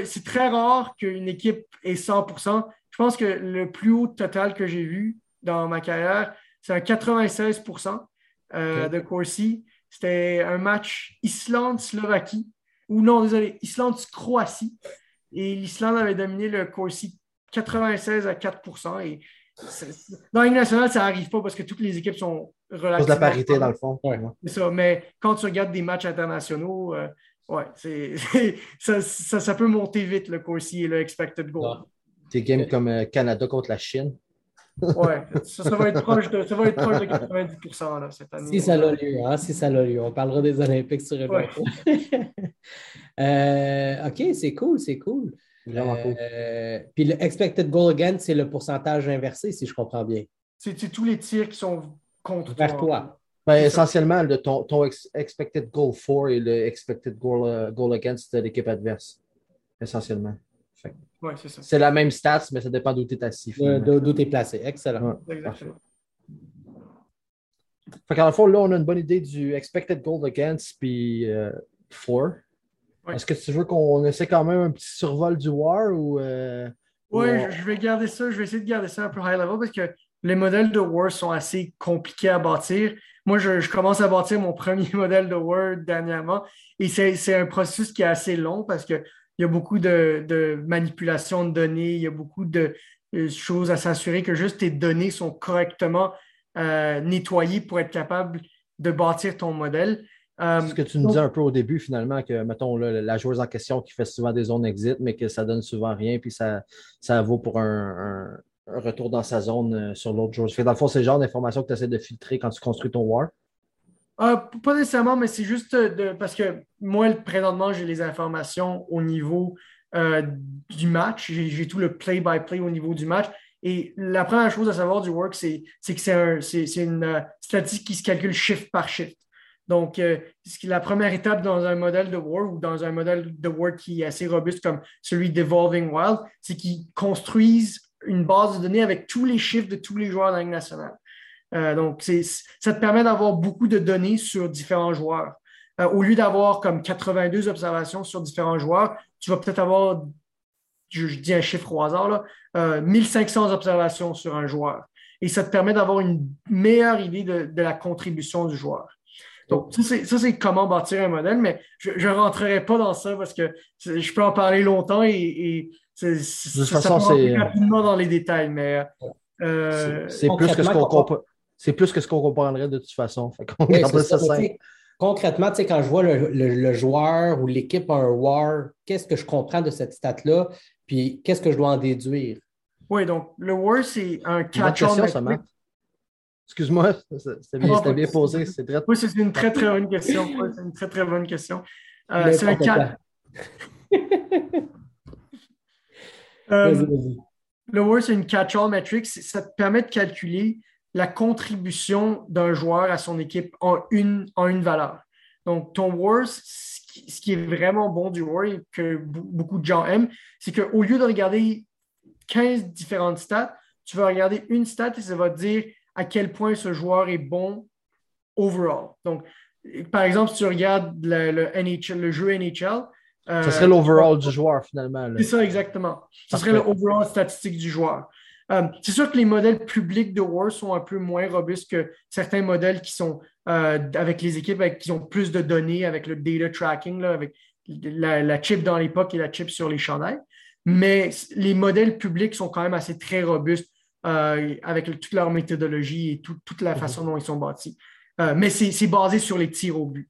c'est très rare qu'une équipe ait 100% Je pense que le plus haut total que j'ai vu dans ma carrière, c'est un 96% de Corsi. C'était un match Islande-Slovaquie ou non, désolé, Islande-Croatie. Et l'Islande avait dominé le Corsi 96 à 4 et dans la nationale, ça n'arrive pas parce que toutes les équipes sont relativement. de la parité, dans le fond. C'est ça. Mais quand tu regardes des matchs internationaux, euh, ouais, ça, ça, peut monter vite le Corsi et le expected goal. Des games comme euh, Canada contre la Chine. Oui, ça, va être proche de, ça va être proche de 90% cette année. Si ça l'a lieu, hein, si ça l'a lieu. On parlera des Olympiques sur le ouais. *laughs* euh, OK, c'est cool, c'est cool. Euh, puis le expected goal again, c'est le pourcentage inversé, si je comprends bien. C'est tous les tirs qui sont contre Vers toi? Ben, essentiellement, le, ton, ton, expected goal for et le expected goal, uh, goal against l'équipe adverse. Essentiellement. Oui, c'est ça. C'est la même stats, mais ça dépend d'où tu es assis. d'où tu es placé. Excellent. Exactement. Fait qu'en fond, là, on a une bonne idée du expected goal against puis euh, for. Est-ce que tu veux qu'on essaie quand même un petit survol du war ou. Euh, oui, je vais garder ça. Je vais essayer de garder ça un peu high level parce que les modèles de war sont assez compliqués à bâtir. Moi, je, je commence à bâtir mon *laughs* premier modèle de Word dernièrement et c'est un processus qui est assez long parce que il y a beaucoup de, manipulation de données, il y a beaucoup de euh, choses à s'assurer que juste tes données sont correctement euh, nettoyées pour être capable de bâtir ton modèle. Euh, ce que tu nous disais un peu au début, finalement, que, mettons, la joueuse en question qui fait souvent des zones exit, mais que ça donne souvent rien, puis ça, ça vaut pour un, retour dans sa zone sur l'autre joueur. Dans le fond, c'est le genre d'information que tu essaies de filtrer quand tu construis ton war? Euh, pas nécessairement, mais c'est juste de, parce que moi, présentement, j'ai les informations au niveau euh, du match. J'ai tout le play-by-play au niveau du match. Et la première chose à savoir du work, c'est que c'est une euh, statistique qui se calcule shift par shift. Donc, euh, la première étape dans un modèle de War ou dans un modèle de War qui est assez robuste comme celui d'Evolving Wild, c'est qu'ils construisent une base de données avec tous les chiffres de tous les joueurs de la nationale. Euh, donc, ça te permet d'avoir beaucoup de données sur différents joueurs. Euh, au lieu d'avoir comme 82 observations sur différents joueurs, tu vas peut-être avoir, je, dis un chiffre au hasard, là, 1500 observations sur un joueur. Et ça te permet d'avoir une meilleure idée de la contribution du joueur. Donc, ça, c'est comment bâtir un modèle, mais je ne rentrerai pas dans ça parce que je peux en parler longtemps et, de toute façon, c'est rapidement dans les détails, mais euh, c'est plus que ce qu'on C'est plus que ce qu'on comprendrait de toute façon. concrètement, quand je vois le, joueur ou l'équipe a un war, qu'est-ce que je comprends de cette stat-là? Puis qu'est-ce que je dois en déduire? Oui, donc le war, c'est un catch-all. Excuse-moi, c'était bien, bien, posé. Oui, c'est une très, très bonne question. c'est une très, très bonne question. Euh, c'est un cas. Euh, le WAR, c'est une catch-all metric. Ça te permet de calculer la contribution d'un joueur à son équipe en une, en une valeur. Donc, ton WAR, ce qui est vraiment bon du WAR et que beaucoup de gens aiment, c'est qu'au lieu de regarder 15 différentes stats, tu vas regarder une stat et ça va te dire à quel point ce joueur est bon overall. Donc, par exemple, si tu regardes le, le, jeu NHL, euh, ce serait l'overall du joueur finalement. C'est ça, exactement. Ce serait l'overall statistique du joueur. Euh, c'est sûr que les modèles publics de War sont un peu moins robustes que certains modèles qui sont euh, avec les équipes avec, qui ont plus de données, avec le data tracking, avec la, chip dans l'époque et la chip sur les chandails. Mais les modèles publics sont quand même assez très robustes euh, avec toute leur méthodologie et toute la mhm. façon dont ils sont bâtis. Euh, mais c'est basé sur les tirs au but.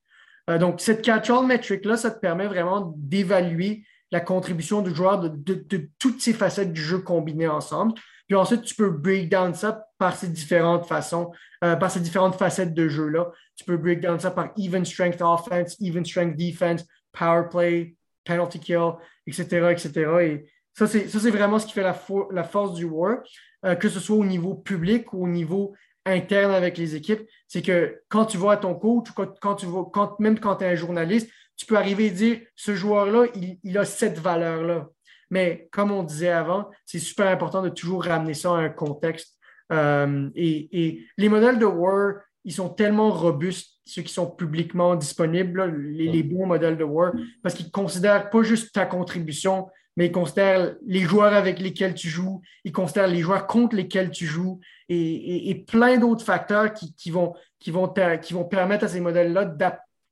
Euh, donc, cette catch-all metric-là, ça te permet vraiment d'évaluer la contribution du joueur de, toutes ces facettes du jeu combinées ensemble. Puis ensuite, tu peux break down ça par ces différentes façons, par ces différentes facettes de jeu-là. Tu peux break down ça par even strength offense, even strength defense, power play, penalty kill, etc., etc. Et ça, c'est vraiment ce qui fait la, la force du war. Euh, que ce soit au niveau public ou au niveau interne avec les équipes, c'est que quand tu vas à ton coach, quand, tu vas, quand, même quand tu es un journaliste, tu peux arriver et dire ce joueur-là, il, a cette valeur-là. Mais comme on disait avant, c'est super important de toujours ramener ça à un contexte. Euh, et, les modèles de War, ils sont tellement robustes, ceux qui sont publiquement disponibles, les, les, bons modèles de War, parce qu'ils ne considèrent pas juste ta contribution, mais il considère les joueurs avec lesquels tu joues, il considère les joueurs contre lesquels tu joues et, plein d'autres facteurs qui, vont, qui, vont qui vont permettre à ces modèles-là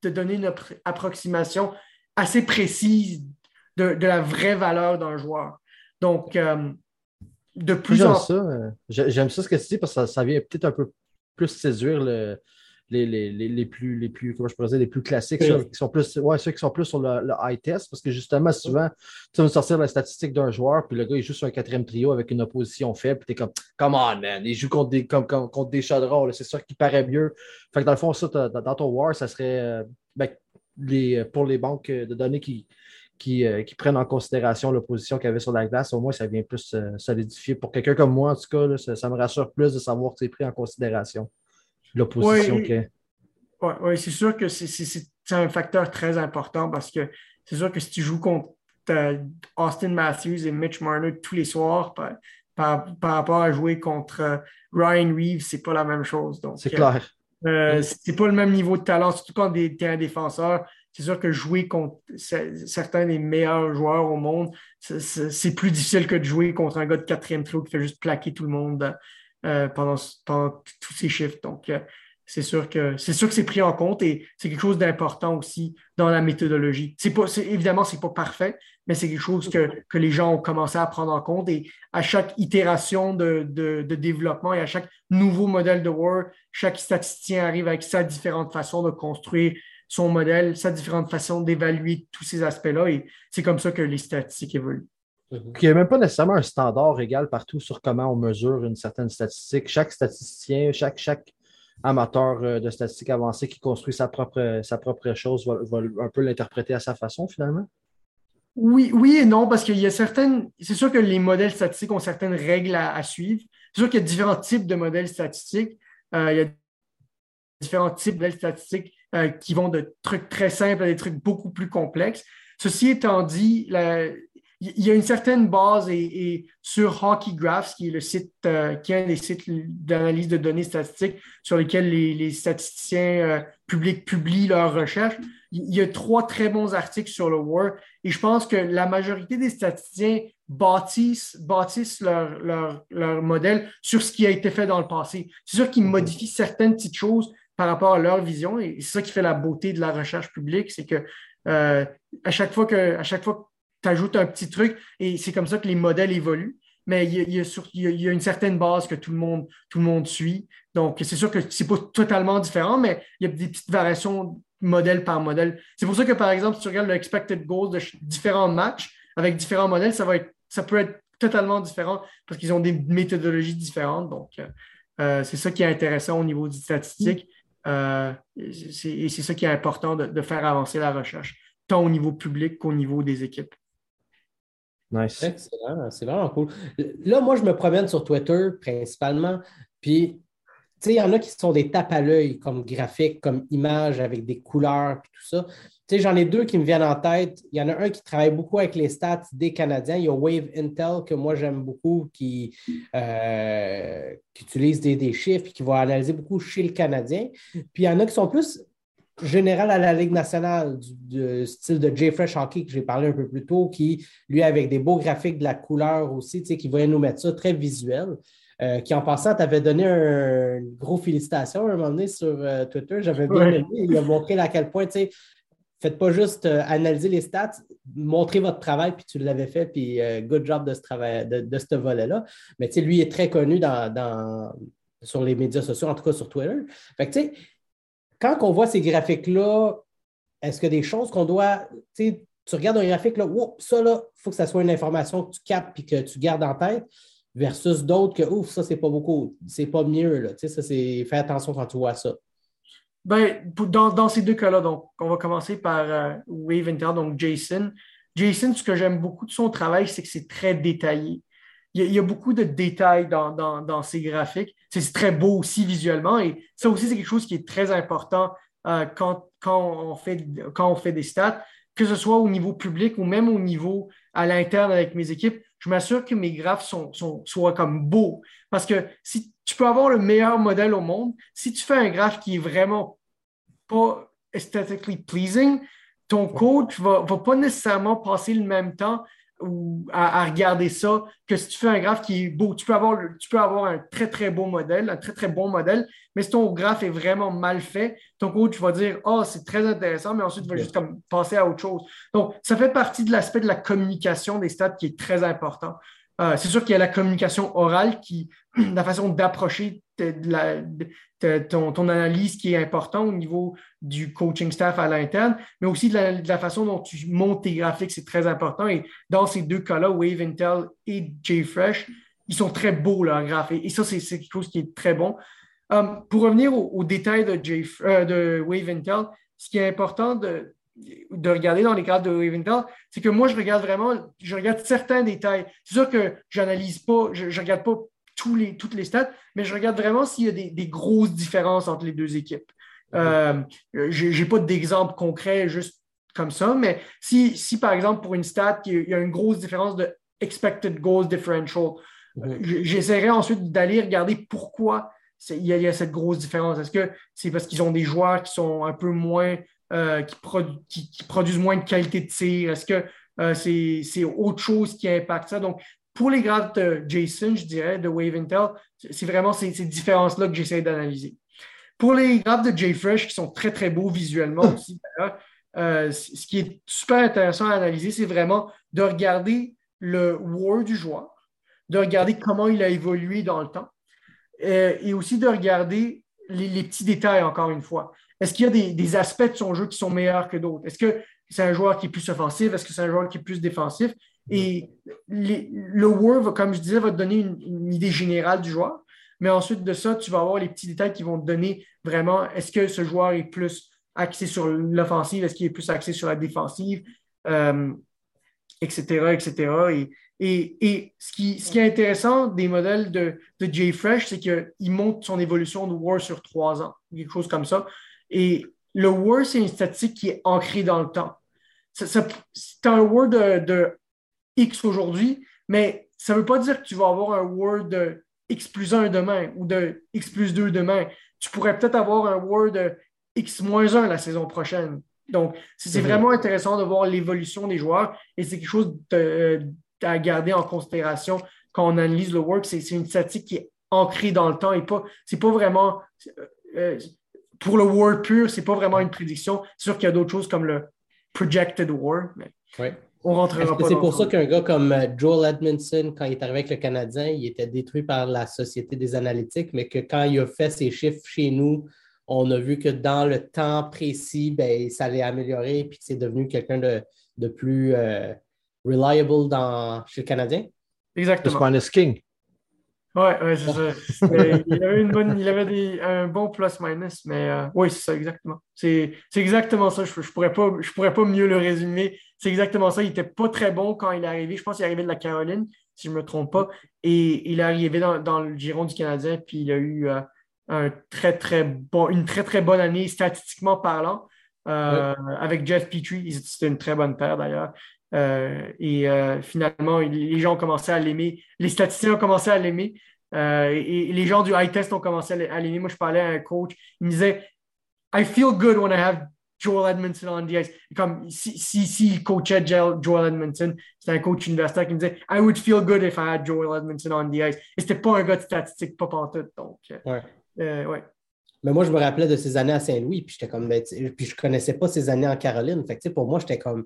de donner une approximation assez précise de, la vraie valeur d'un joueur. Donc, euh, de plus en plus. J'aime ça ce que tu dis parce que ça vient peut-être un peu plus séduire le, les, les, les, plus, les plus, comment je pourrais dire, les plus classiques, ceux, qui sont plus, ouais, ceux qui sont plus sur le, le high test, parce que justement, souvent, tu vas sortir la statistique d'un joueur, puis le gars, il joue sur un quatrième trio avec une opposition faible, puis t'es comme, come on, man, il joue contre des, comme, contre des chaudrons, c'est sûr qu'il paraît mieux. Fait que dans le fond, ça, dans ton war, ça serait, euh, ben, les, pour les banques de données qui, qui, euh, qui, prennent en considération l'opposition qu'il y avait sur la glace, au moins ça vient plus euh, solidifier. Pour quelqu'un comme moi, en tout cas, ça, ça, me rassure plus de savoir que c'est pris en considération l'opposition oui, Oui, c'est sûr que c'est un facteur très important parce que c'est sûr que si tu joues contre euh, Austin Matthews et Mitch Marner tous les soirs par, rapport à jouer contre euh, Ryan Reeves, c'est pas la même chose. C'est clair. Euh, c'est pas le même niveau de talent, surtout quand tu es un défenseur. C'est sûr que jouer contre certains des meilleurs joueurs au monde, c'est plus difficile que de jouer contre un gars de quatrième trio qui fait juste plaquer tout le monde euh, pendant, tous ces chiffres. Donc, euh, c'est sûr que c'est sûr que c'est pris en compte et c'est quelque chose d'important aussi dans la méthodologie. C'est pas, évidemment, c'est pas parfait, mais c'est quelque chose que, les gens ont commencé à prendre en compte et à chaque itération de, développement et à chaque nouveau modèle de Word, chaque statisticien arrive avec sa différente façon de construire son modèle, sa différente façon d'évaluer tous ces aspects-là et c'est comme ça que les statistiques évoluent. Mhm. Il n'y a même pas nécessairement un standard égal partout sur comment on mesure une certaine statistique. Chaque statisticien, chaque, chaque amateur euh, de statistiques avancées qui construit sa propre, sa propre chose va, un peu l'interpréter à sa façon finalement. Oui, oui et non, parce qu'il y a certaines. C'est sûr que les modèles statistiques ont certaines règles à, suivre. C'est sûr qu'il y a différents types de modèles statistiques. Euh, il y a différents types de modèles statistiques euh, qui vont de trucs très simples à des trucs beaucoup plus complexes. Ceci étant dit, il y a une certaine base et, sur Hockey Graphs, qui est le site, euh, qui est un des sites d'analyse de données statistiques sur lesquels les, statisticiens publics publient leurs recherches il y a trois très bons articles sur le War et je pense que la majorité des statisticiens bâtissent, bâtissent leur, leur, modèle sur ce qui a été fait dans le passé. C'est sûr qu'ils mhm. modifient certaines petites choses par rapport à leur vision et c'est ça qui fait la beauté de la recherche publique, c'est que euh, à chaque fois que, à chaque fois tu ajoutes un petit truc et c'est comme ça que les modèles évoluent mais il y, a, il, y a, une certaine base que tout le monde, tout le monde suit. Donc, c'est sûr que ce n'est pas totalement différent, mais il y a des petites variations modèle par modèle. C'est pour ça que, par exemple, si tu regardes le expected goals de différents matchs avec différents modèles, ça, va être, ça peut être totalement différent parce qu'ils ont des méthodologies différentes. Donc, euh, euh, c'est ça qui est intéressant au niveau du statistique. Euh, et c'est ça qui est important de, faire avancer la recherche, tant au niveau public qu'au niveau des équipes. Nice. Excellent, c'est vraiment cool. Là, moi, je me promène sur Twitter principalement, puis il y en a qui sont des tapes à l'œil comme graphique, comme image avec des couleurs et tout ça. J'en ai deux qui me viennent en tête. Il y en a un qui travaille beaucoup avec les stats des Canadiens. Il y a Wave Intel que moi j'aime beaucoup, qui, euh, utilise des, chiffres et qui va analyser beaucoup chez le Canadien. Puis il y en a qui sont plus général à la Ligue nationale, du, style de Jay Fresh Hockey que j'ai parlé un peu plus tôt, qui, lui, avec des beaux graphiques de la couleur aussi, qui va nous mettre ça très visuel. Euh, qui en passant t'avait donné un gros félicitation à un moment donné sur euh, Twitter. J'avais bien aimé. Il a montré à quel point, tu sais, faites pas juste euh, analyser les stats, montrez votre travail, puis tu l'avais fait, puis good job de ce travail, de, ce volet-là. Mais tu sais, lui est très connu dans, sur les médias sociaux, en tout cas sur Twitter. Fait que tu sais, quand on voit ces graphiques-là, est-ce que des choses qu'on doit, tu regardes un graphique, là, ça, là, il faut que ça soit une information que tu captes et que tu gardes en tête versus d'autres que, ouf, ça, c'est pas beaucoup, c'est pas mieux. Là. Ça, fais attention quand tu vois ça. Ben, dans, ces deux cas-là, donc, on va commencer par euh, Wave Intel, donc Jason. Jason, ce que j'aime beaucoup de son travail, c'est que c'est très détaillé. Il y, a, beaucoup de détails dans, ses graphiques. C'est très beau aussi visuellement et ça aussi, c'est quelque chose qui est très important euh, quand, quand, on fait, quand on fait des stats, que ce soit au niveau public ou même au niveau à l'interne avec mes équipes je m'assure que mes graphes sont, soient comme beaux. Parce que si tu peux avoir le meilleur modèle au monde, si tu fais un graphe qui est vraiment pas aesthetically pleasing, ton coach va, va pas nécessairement passer le même temps ou à, regarder ça que si tu fais un graphe qui est beau. Tu peux, avoir, tu peux avoir un très, très beau modèle, un très, très bon modèle, mais si ton graphe est vraiment mal fait, ton coach va dire Oh, c'est très intéressant, mais ensuite, il va juste comme passer à autre chose. Donc, ça fait partie de l'aspect de la communication des stats qui est très important. Euh, c'est sûr qu'il y a la communication orale qui, *clears throat* la façon d'approcher ton, ton, analyse qui est important au niveau du coaching staff à l'interne, mais aussi de la, façon dont tu montes tes graphiques, c'est très important. Et dans ces deux cas-là, Wave Intel et JFresh, ils sont très beaux, leurs graphiques. Et ça, c'est quelque chose qui est très bon. Euh, pour revenir aux, détails de, euh, de Wave Intel, ce qui est important de, de regarder dans les graphes de Wave Intel, c'est que moi, je regarde vraiment, je regarde certains détails. C'est sûr que je n'analyse pas, je ne regarde pas tous les, toutes les stats, mais je regarde vraiment s'il y a des, grosses différences entre les deux équipes. Euh, je n'ai pas d'exemple concret juste comme ça, mais si, si par exemple pour une stat, il y a une grosse différence de expected goals differential, j'essaierai ensuite d'aller regarder pourquoi il y, a, cette grosse différence. Est-ce que c'est parce qu'ils ont des joueurs qui sont un peu moins, euh, qui, qui, produisent moins de qualité de tir? Est-ce que euh, c'est autre chose qui impacte ça? Donc, pour les graphes de Jason, je dirais, de Wave Intel, c'est vraiment ces, différences-là que j'essaie d'analyser. Pour les graphes de JFresh, qui sont très, très beaux visuellement aussi, euh, ce qui est super intéressant à analyser, c'est vraiment de regarder le war du joueur, de regarder comment il a évolué dans le temps, euh, et aussi de regarder les, petits détails, encore une fois. Est-ce qu'il y a des, des, aspects de son jeu qui sont meilleurs que d'autres? Est-ce que c'est un joueur qui est plus offensif? Est-ce que c'est un joueur qui est plus défensif? Et le Word, comme je disais, va te donner une, idée générale du joueur. Mais ensuite de ça, tu vas avoir les petits détails qui vont te donner vraiment est-ce que ce joueur est plus axé sur l'offensive, est-ce qu'il est plus axé sur la défensive? Euh, etc., etc. Et, ce, qui, est intéressant des modèles de, de Jay Fresh, c'est qu'il montre son évolution de War sur trois ans, quelque chose comme ça. Et le War, c'est une statistique qui est ancrée dans le temps. C'est un War de X aujourd'hui, mais ça ne veut pas dire que tu vas avoir un War de X plus 1 demain ou de X plus 2 demain. Tu pourrais peut-être avoir un War de X moins 1 la saison prochaine. Donc, c'est vraiment intéressant de voir l'évolution des joueurs et c'est quelque chose à garder en considération quand on analyse le work. C'est une statistique qui est ancrée dans le temps et pas, c'est pas vraiment, euh, euh, pour le war pur, c'est pas vraiment une prédiction. C'est sûr qu'il y a d'autres choses comme le projected war, mais on rentrera pas. C'est pour ça qu'un gars comme euh, Joel Edmondson, quand il est arrivé avec le Canadien, il était détruit par la Société des analytiques, mais que quand il a fait ses chiffres chez nous, on a vu que dans le temps précis, ben, ça allait améliorer puis que c'est devenu quelqu'un de, plus euh, reliable dans, chez le Canadien. Exactement. Le King. Oui, ouais, c'est ça. *laughs* il avait, une bonne, il avait un bon plus-minus, mais euh, oui, c'est ça, exactement. C'est exactement ça. Je ne pourrais, pas, je pourrais pas mieux le résumer. C'est exactement ça. Il n'était pas très bon quand il est arrivé. Je pense qu'il est arrivé de la Caroline, si je ne me trompe pas. Et il est arrivé dans, le giron du Canadien, puis il a eu. Euh, un très, très bon, une très, très bonne année statistiquement parlant. Euh, avec Jeff Petrie, c'était une très bonne paire d'ailleurs. Euh, et euh, finalement, les gens ont commencé à l'aimer. Les statisticiens ont commencé à l'aimer. et les gens du high test ont commencé à l'aimer. Moi, je parlais à un coach. Il me disait I feel good when I have Joel Edmondson on the ice. Comme si, si, si coachait Joel Edmondson, c'était un coach universitaire qui me disait I would feel good if I had Joel Edmondson on the ice. Et c'était pas un gars de statistique, pas pantoute. Donc, ouais. Euh, mais moi, je me rappelais de ces années à Saint-Louis, puis j'étais comme, ben, puis je connaissais pas ces années en Caroline. Fait pour moi, j'étais comme,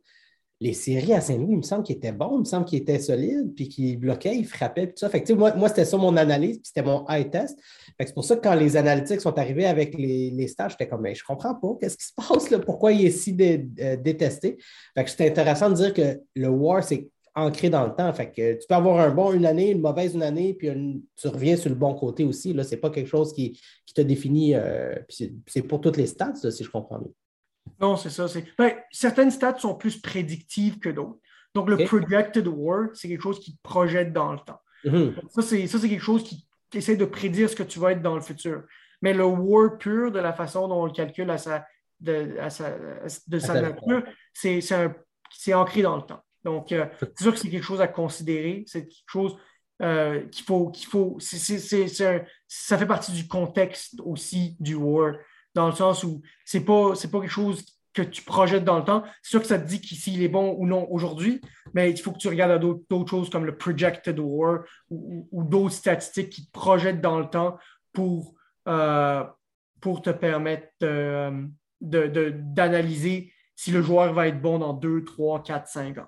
les séries à Saint-Louis, il me semble qu'ils étaient bons, il me semble qu'ils étaient solides, puis qu'ils bloquaient, ils frappaient, puis tout ça. Fait moi, moi c'était ça mon analyse, puis c'était mon high test. c'est pour ça que quand les analytiques sont arrivés avec les, stages, j'étais comme, mais je comprends pas, qu'est-ce qui se passe là, pourquoi il est si euh, détesté? Fait que c'était intéressant de dire que le War, c'est ancré dans le temps. Fait que tu peux avoir un bon une année, une mauvaise une année, puis tu reviens sur le bon côté aussi. Ce n'est pas quelque chose qui, te définit. Euh, c'est pour toutes les stats, si je comprends bien. Non, c'est ça. Ben, certaines stats sont plus prédictives que d'autres. Donc, le projected war, c'est quelque chose qui projette dans le temps. Mm-hmm. Ça, c'est quelque chose qui, essaie de prédire ce que tu vas être dans le futur. Mais le war pur, de la façon dont on le calcule à sa, de, sa, de sa nature, c'est ancré dans le temps. Donc, euh, c'est sûr que c'est quelque chose à considérer. C'est quelque chose euh, qu'il faut. Qu'il faut ça fait partie du contexte aussi du war, dans le sens où c'est pas, pas quelque chose que tu projettes dans le temps. C'est sûr que ça te dit s'il est bon ou non aujourd'hui, mais il faut que tu regardes d'autres choses comme le projected war ou, d'autres statistiques qui te projettent dans le temps pour, euh, pour te permettre d'analyser si le joueur va être bon dans 2, 3, 4, 5 ans.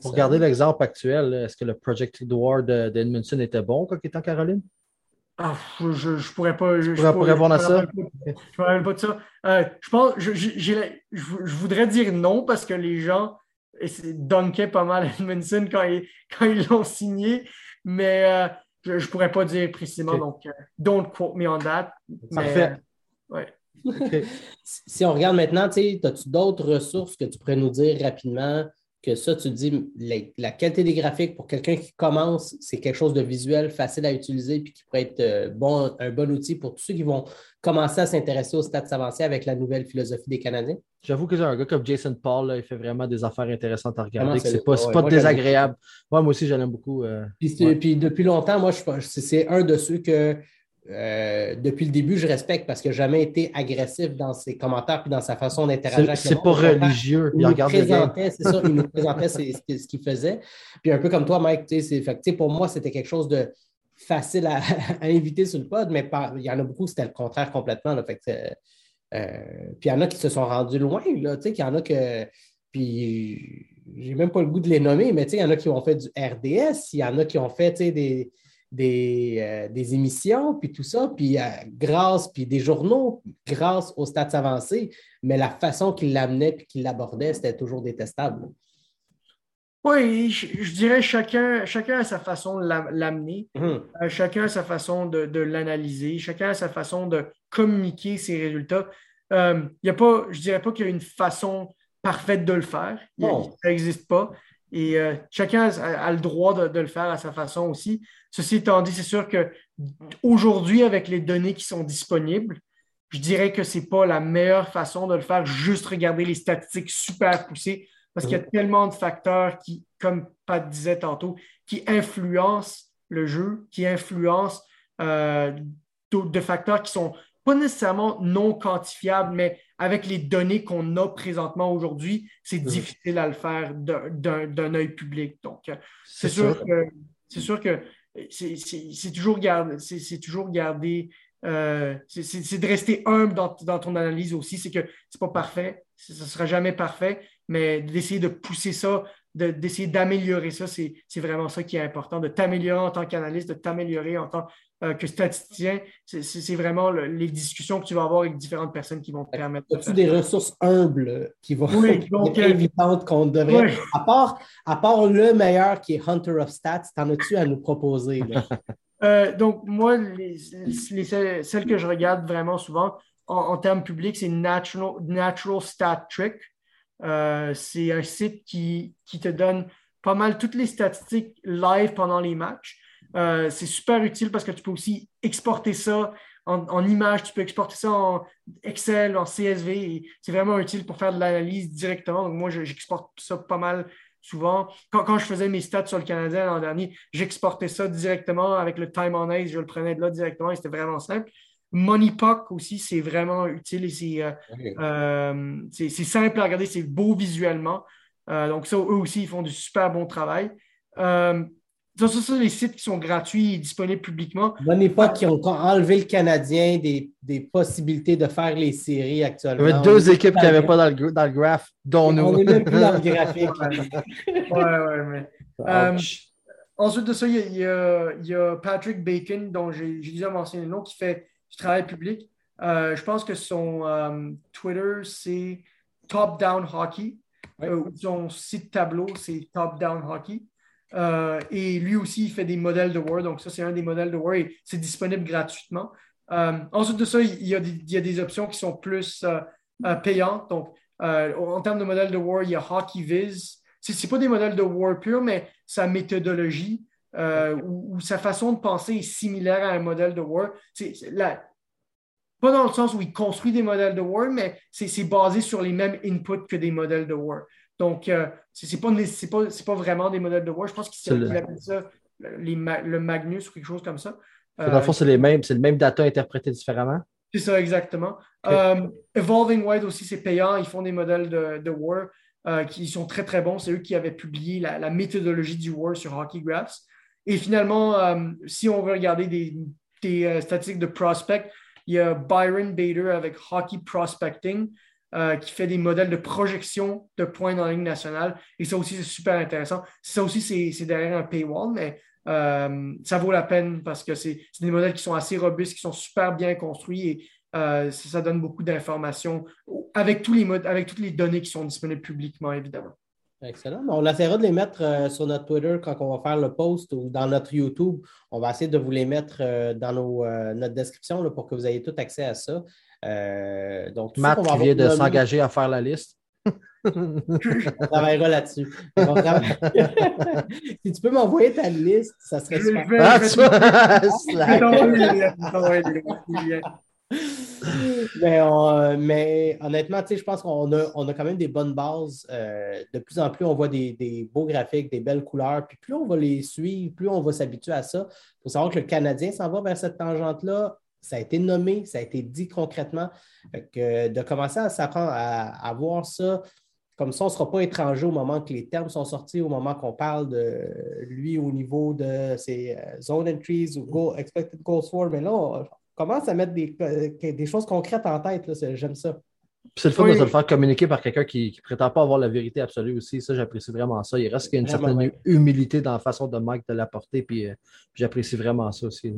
Pour regarder l'exemple actuel, est-ce que le Projected War d'Edmondson était bon quand il était en Caroline? Ah, je ne pourrais pas. Je, pourrais pas répondre à ça? Je ne pourrais pas de ça. Euh, je pense, je, je, voudrais dire non parce que les gens dunkaient pas mal Edmondson quand ils quand ils l'ont signé, mais euh, je ne pourrais pas dire précisément. Donc, euh, don't quote me on that. Parfait. ouais. *laughs* si on regarde maintenant, as-tu d'autres ressources que tu pourrais nous dire rapidement que ça, tu dis, la, qualité des graphiques pour quelqu'un qui commence, c'est quelque chose de visuel, facile à utiliser, puis qui pourrait être euh, bon, un bon outil pour tous ceux qui vont commencer à s'intéresser aux stats avancés avec la nouvelle philosophie des Canadiens? J'avoue que un gars comme Jason Paul, il fait vraiment des affaires intéressantes à regarder. C'est pas, pas désagréable. moi aussi, j'aime beaucoup. Euh, puis, depuis longtemps, moi, c'est un de ceux que euh, depuis le début, je respecte parce qu'il n'a jamais été agressif dans ses commentaires et dans sa façon d'interagir. C'est pas religieux. Il, nous présentait, c'est ça, il nous présentait ce qu'il faisait. Puis un peu comme toi, Mike, fait, pour moi, c'était quelque chose de facile à, *laughs* inviter sur le pod, mais il y en a beaucoup, c'était le contraire complètement. Là, fait euh, puis il y en a qui se sont rendus loin, là, il y en a que. Puis j'ai même pas le goût de les nommer, mais il y en a qui ont fait du RDS, il y en a qui ont fait des euh, des, émissions, puis tout ça, puis euh, grâce, puis des journaux, grâce aux stats avancés, mais la façon qu'il l'amenait puis qu'il l'abordait, c'était toujours détestable. Oui, je, dirais chacun, chacun a sa façon de l'amener, hum. euh, chacun a sa façon de, l'analyser, chacun a sa façon de communiquer ses résultats. Il y a pas, je ne dirais pas qu'il y a une façon parfaite de le faire. ça n'existe pas. Et euh, chacun a, le droit de, le faire à sa façon aussi. Ceci étant dit, c'est sûr qu'aujourd'hui, avec les données qui sont disponibles, je dirais que ce n'est pas la meilleure façon de le faire, juste regarder les statistiques super poussées, parce qu'il y a tellement de facteurs qui, comme Pat disait tantôt, qui influencent le jeu, qui influencent euh, de facteurs qui sont pas nécessairement non quantifiables, mais avec les données qu'on a présentement aujourd'hui, c'est difficile à le faire d'un œil public. Donc, euh, c'est sûr, que c'est sûr que c'est toujours garder, c'est toujours garder, euh, c'est de rester humble dans, dans ton analyse aussi. C'est que c'est pas parfait, ce ne sera jamais parfait, mais d'essayer de pousser ça d'essayer d'améliorer ça, c'est vraiment ça qui est important, de t'améliorer en tant qu'analyste, de t'améliorer en tant euh, que statisticien. C'est vraiment les discussions que tu vas avoir avec différentes personnes qui vont te permettre. As-tu des ressources humbles qui vont *laughs* être évidentes qu'on devrait. À, part, à part le meilleur qui est Hunter of Stats, t'en as-tu à nous proposer? *laughs* Euh, donc, moi, les, celles que je regarde vraiment souvent en, termes publics, c'est Natural, Natural Stat Trick. Euh, c'est un site qui, te donne pas mal toutes les statistiques live pendant les matchs. Euh, c'est super utile parce que tu peux aussi exporter ça en, en image, tu peux exporter ça en Excel, en CSV. C'est vraiment utile pour faire de l'analyse directement. Donc, moi, j'exporte ça pas mal souvent. Quand, je faisais mes stats sur le Canadien l'an dernier, j'exportais ça directement avec le time on ice. Je le prenais de là directement et c'était vraiment simple. Moneypuck aussi, c'est vraiment utile et euh, euh, c'est simple à regarder, c'est beau visuellement. Donc, ça, eux aussi, ils font du super bon travail. Ça, ça, c'est les sites qui sont gratuits et disponibles publiquement. Moneypuck qui ont enlevé le Canadien des, possibilités de faire les séries actuellement. Il y avait deux équipes qui n'avaient pas dans le, dans le graph, dont nous. On n'est même plus dans le *laughs* graphique. ouais, ouais, mais. ensuite de ça, il y, a, il y, a, Patrick Bacon, dont j'ai déjà mentionné le nom, qui fait du travail public. Euh, je pense que son euh, Twitter, c'est Top Down Hockey. Euh, son site tableau, c'est Top Down Hockey. Et lui aussi, il fait des modèles de Word. Donc, ça, c'est un des modèles de Word et c'est disponible gratuitement. ensuite de ça, il y, a des, options qui sont plus payantes. Donc, en termes de modèles de Word, il y a HockeyViz. Ce n'est pas des modèles de Word pur, mais sa méthodologie euh, ou, sa façon de penser est similaire à un modèle de Word. pas dans le sens où il construit des modèles de Word, mais c'est basé sur les mêmes inputs que des modèles de Word. Donc, euh, ce n'est pas, pas, vraiment des modèles de Word. Je pense qu'il appelle ça le Magnus ou quelque chose comme ça. dans le fond, c'est les mêmes, c'est le même data interprété différemment. C'est ça, exactement. Euh, Evolving White aussi, c'est payant. Ils font des modèles de, de Word qui sont très, très bons. C'est eux qui avaient publié la, la, méthodologie du Word sur Hockey Graphs. Et finalement, euh, si on veut regarder des, euh, statistiques de prospect, il y a Byron Bader avec Hockey Prospecting euh, qui fait des modèles de projection de points dans la ligne nationale. Et ça aussi, c'est super intéressant. Ça aussi, c'est derrière un paywall, mais ça vaut la peine parce que c'est des modèles qui sont assez robustes, qui sont super bien construits et ça, donne beaucoup d'informations avec, avec toutes les données qui sont disponibles publiquement, évidemment. Excellent. On essaiera de les mettre euh, sur notre Twitter quand on va faire le post ou dans notre YouTube. On va essayer de vous les mettre euh, dans euh, notre description pour que vous ayez tout accès à ça. Donc, Matt qui vient de s'engager à faire la liste. *laughs* on travaillera là-dessus. *laughs* si tu peux m'envoyer ta liste, ça serait super. Ah, *laughs* mais, euh, mais, honnêtement, je pense qu'on a, on a quand même des bonnes bases. Euh, de plus en plus, on voit des, beaux graphiques, des belles couleurs. Puis plus on va les suivre, plus on va s'habituer à ça. Il faut savoir que le Canadien s'en va vers cette tangente-là. Ça a été nommé, ça a été dit concrètement. Que de commencer à s'apprendre à, voir ça, comme ça, on ne sera pas étranger au moment que les termes sont sortis, au moment qu'on parle de lui au niveau de ses euh, zone entries ou goal, expected goals for. Mais là, commence à mettre des, euh, des choses concrètes en tête. J'aime ça. C'est le fun de se le faire communiquer par quelqu'un qui ne prétend pas avoir la vérité absolue aussi. Ça, j'apprécie vraiment ça. Il reste qu'il y a une certaine humilité dans la façon de Mike de l'apporter, puis, euh, j'apprécie vraiment ça aussi.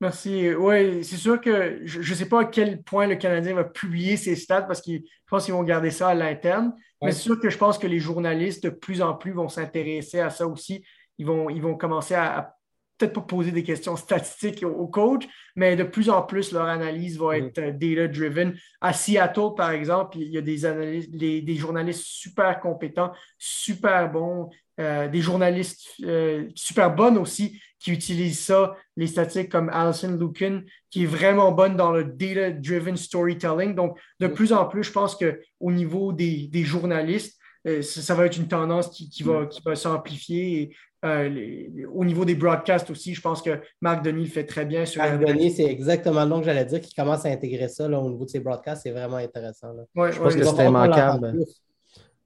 Merci. Oui, c'est sûr que je ne sais pas à quel point le Canadien va publier ses stats parce que je pense qu'ils vont garder ça à l'interne. Mais c'est sûr que je pense que les journalistes de plus en plus vont s'intéresser à ça aussi. Ils vont, ils vont commencer à peut-être pas poser des questions statistiques au, coach, mais de plus en plus, leur analyse va être mm. data-driven. À Seattle, par exemple, il y a des, analystes, des journalistes super compétents, super bons, euh, des journalistes euh, super bonnes aussi qui utilisent ça, les statistiques comme Alison Lucan, qui est vraiment bonne dans le data-driven storytelling. Donc, de plus en plus, je pense qu'au niveau des, journalistes, euh, ça, va être une tendance qui, va, qui va s'amplifier. au niveau des broadcasts aussi, je pense que Marc Denis le fait très bien. Sur Marc Denis, c'est exactement le nom que j'allais dire, qui commence à intégrer ça au niveau de ses broadcasts. C'est vraiment intéressant. je pense que c'était immanquable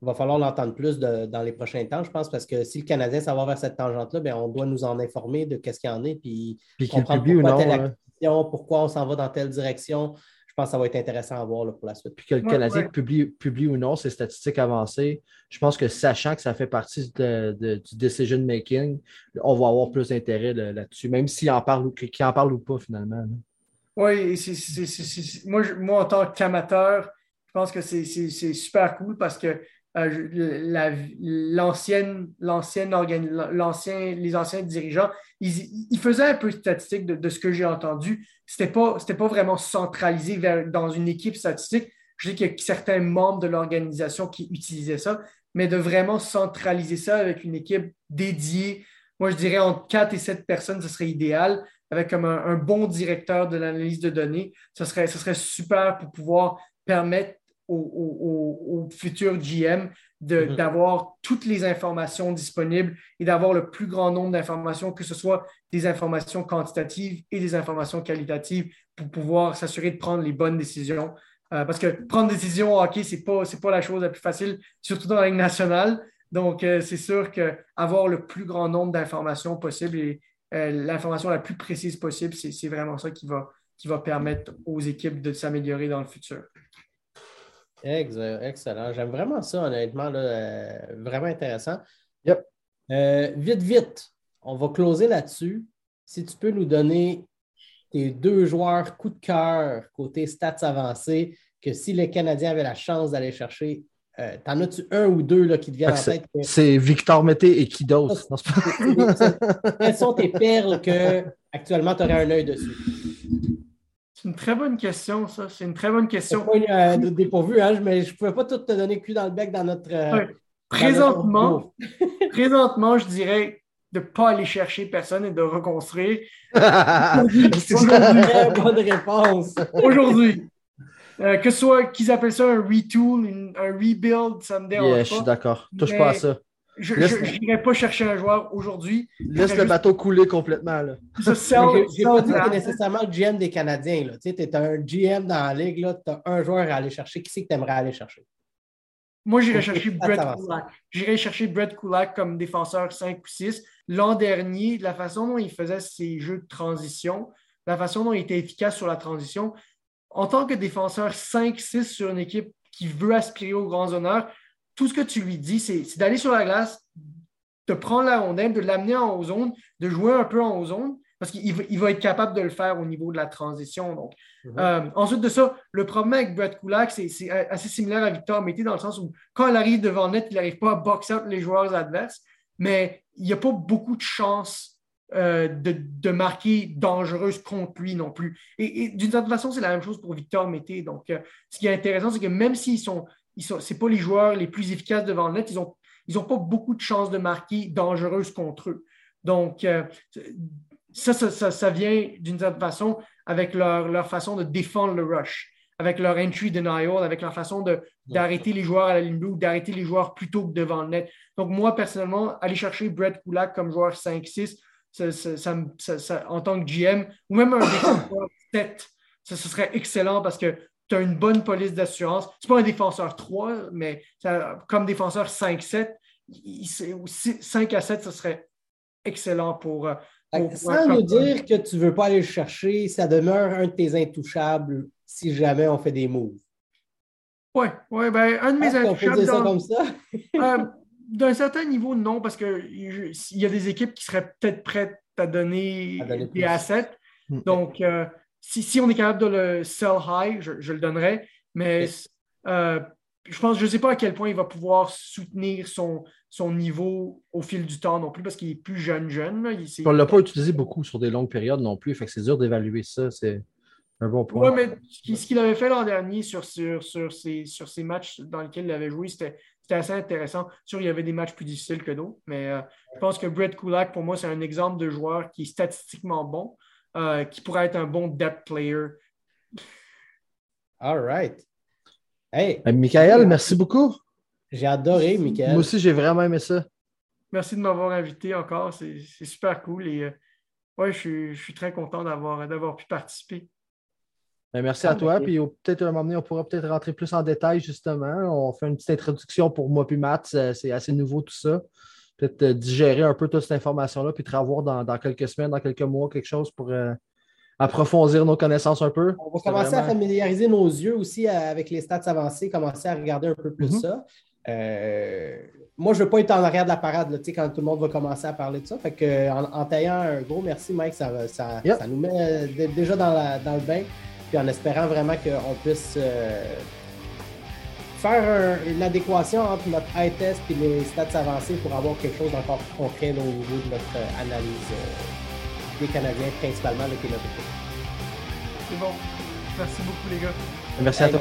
il va falloir l'entendre plus dans les prochains temps, je pense, parce que si le Canadien s'en va vers cette tangente-là, ben, on doit nous en informer de ce qu'il y en est, puis, puis comprendre pourquoi telle action, pourquoi on s'en va dans telle direction. Je pense que ça va être intéressant à voir pour la suite. Puis que le Canadien Publie, ou non ses statistiques avancées, je pense que sachant que ça fait partie du decision making, on va avoir plus d'intérêt là-dessus, même s'il en parle ou en parle ou pas finalement. Oui, moi, moi, en tant qu'amateur, je pense que c'est super cool parce que euh, l'ancienne, l'ancienne l'ancien, les anciens dirigeants, ils, faisaient un peu statistique de, ce que j'ai entendu. Ce n'était pas, pas vraiment centralisé dans une équipe statistique. Je sais qu'il y a certains membres de l'organisation qui utilisaient ça, mais de vraiment centraliser ça avec une équipe dédiée, moi je dirais entre 4 et 7 personnes, ce serait idéal, avec comme un, bon directeur de l'analyse de données. Ce serait, ce serait super pour pouvoir permettre au, futur GM mhm. d'avoir toutes les informations disponibles et d'avoir le plus grand nombre d'informations, que ce soit des informations quantitatives et des informations qualitatives pour pouvoir s'assurer de prendre les bonnes décisions. Euh, parce que prendre des décisions au hockey, ce n'est pas, pas la chose la plus facile, surtout dans la Ligue nationale. Donc, euh, c'est sûr qu'avoir le plus grand nombre d'informations possible et euh, l'information la plus précise possible, c'est vraiment ça qui va, qui va permettre aux équipes de s'améliorer dans le futur. Excellent. J'aime vraiment ça, honnêtement. Euh, vraiment intéressant. Euh, vite, vite, on va closer là-dessus. Si tu peux nous donner tes deux joueurs coup de cœur côté stats avancés, que si les Canadiens avaient la chance d'aller chercher, euh, t'en as-tu un ou deux là, qui te viennent en tête? C'est Victor Mété et qui d'autre? Quelles sont tes perles que actuellement tu aurais un œil dessus? C'est une très bonne question, ça. C'est une très bonne question. Pas euh, dépourvu, hein, mais je ne pouvais pas tout te donner cul dans le bec dans notre. Euh, présentement, *laughs* présentement, je dirais de ne pas aller chercher personne et de reconstruire. *laughs* C'est une très bonne réponse. Aujourd'hui. Euh, que ce soit qu'ils appellent ça un retool, un rebuild, ça me dérange Je suis d'accord. Touche pas à ça. Je n'irai pas chercher un joueur aujourd'hui. Laisse le bateau couler complètement. *laughs* Je pas dit que nécessairement le GM des Canadiens. Tu es un GM dans la ligue, tu as un joueur à aller chercher. Qui c'est que tu aimerais aller chercher? Moi, j'irais chercher Brett Kulak. J'irais chercher Brett Kulak comme défenseur 5 ou 6. L'an dernier, la façon dont il faisait ses jeux de transition, la façon dont il était efficace sur la transition, en tant que défenseur 5-6 sur une équipe qui veut aspirer aux grands honneurs, tout ce que tu lui dis, c'est d'aller sur la glace, de prendre la rondelle, de l'amener en zone, de jouer un peu en zone, parce qu'il va, être capable de le faire au niveau de la transition. Donc. Mhm. Euh, ensuite de ça, le problème avec Brett Kulak, c'est assez similaire à Victor Mété dans le sens où quand il arrive devant net, il n'arrive pas à box out les joueurs adverses, mais il n'y a pas beaucoup de chances euh, de, marquer dangereuse contre lui non plus. Et, d'une certaine façon, c'est la même chose pour Victor Mété. Donc, euh, ce qui est intéressant, c'est que même s'ils sont ce n'est pas les joueurs les plus efficaces devant le net. Ils n'ont ils ont pas beaucoup de chances de marquer dangereuses contre eux. Donc, euh, ça, ça, vient d'une certaine façon avec leur, leur, façon de défendre le rush, avec leur entry denial, avec leur façon d'arrêter les joueurs à la ligne bleue, d'arrêter les joueurs plutôt que devant le net. Donc, moi, personnellement, aller chercher Brett Kulak comme joueur 5-6, ça, en tant que GM, ou même un défenseur 7, ce serait excellent parce que tu as une bonne police d'assurance. Ce n'est pas un défenseur 3, mais comme défenseur 5-7, 5 à 7, ce serait excellent pour. Euh, sans nous dire que tu ne veux pas aller le chercher, ça demeure un de tes intouchables si jamais on fait des moves. Oui, ouais, ben, un de mes intouchables. Dire ça comme ça? *laughs* Euh, d'un certain niveau, non, parce qu'il y a des équipes qui seraient peut-être prêtes à donner, des assets. Hmm. Donc, euh, si, on est capable de le sell high, je, le donnerais. Mais euh, je pense, je ne sais pas à quel point il va pouvoir soutenir son, son niveau au fil du temps non plus, parce qu'il est plus jeune, jeune. on ne l'a pas utilisé beaucoup sur des longues périodes non plus, fait que c'est dur d'évaluer ça. C'est un bon point. Oui, mais ce qu'il avait fait l'an dernier sur, sur, sur, ces, sur matchs dans lesquels il avait joué, c'était assez intéressant. Sûr, il y avait des matchs plus difficiles que d'autres, mais euh, je pense que Brett Kulak, pour moi, c'est un exemple de joueur qui est statistiquement bon, euh, qui pourrait être un bon depth player. All right. Hey, Michael, merci beaucoup. J'ai adoré, Michael. Moi aussi, j'ai vraiment aimé ça. Merci de m'avoir invité encore. C'est super cool. Et euh, ouais, je suis, très content d'avoir pu participer. Ben, merci à ah, toi. Puis peut-être un moment donné, on pourra peut-être rentrer plus en détail, justement. On fait une petite introduction pour moi puis Matt. C'est assez nouveau tout ça. Peut-être euh, digérer un peu toute cette information-là, puis te revoir dans, quelques semaines, dans quelques mois, quelque chose pour euh, approfondir nos connaissances un peu. On va commencer à familiariser nos yeux aussi avec les stats avancées, commencer à regarder un peu plus mhm. ça. Euh, moi, je ne veux pas être en arrière de la parade là, quand tout le monde va commencer à parler de ça. Fait que, en, taillant un gros merci, Mike, ça, ça, ça nous met déjà dans, dans, le bain. Puis en espérant vraiment qu'on puisse euh, faire une adéquation entre notre high test et les stats avancés pour avoir quelque chose d'encore plus concret au niveau de notre analyse. Euh, des Canadiens, principalement le pilote. C'est bon. Merci beaucoup, les gars. Merci à toi.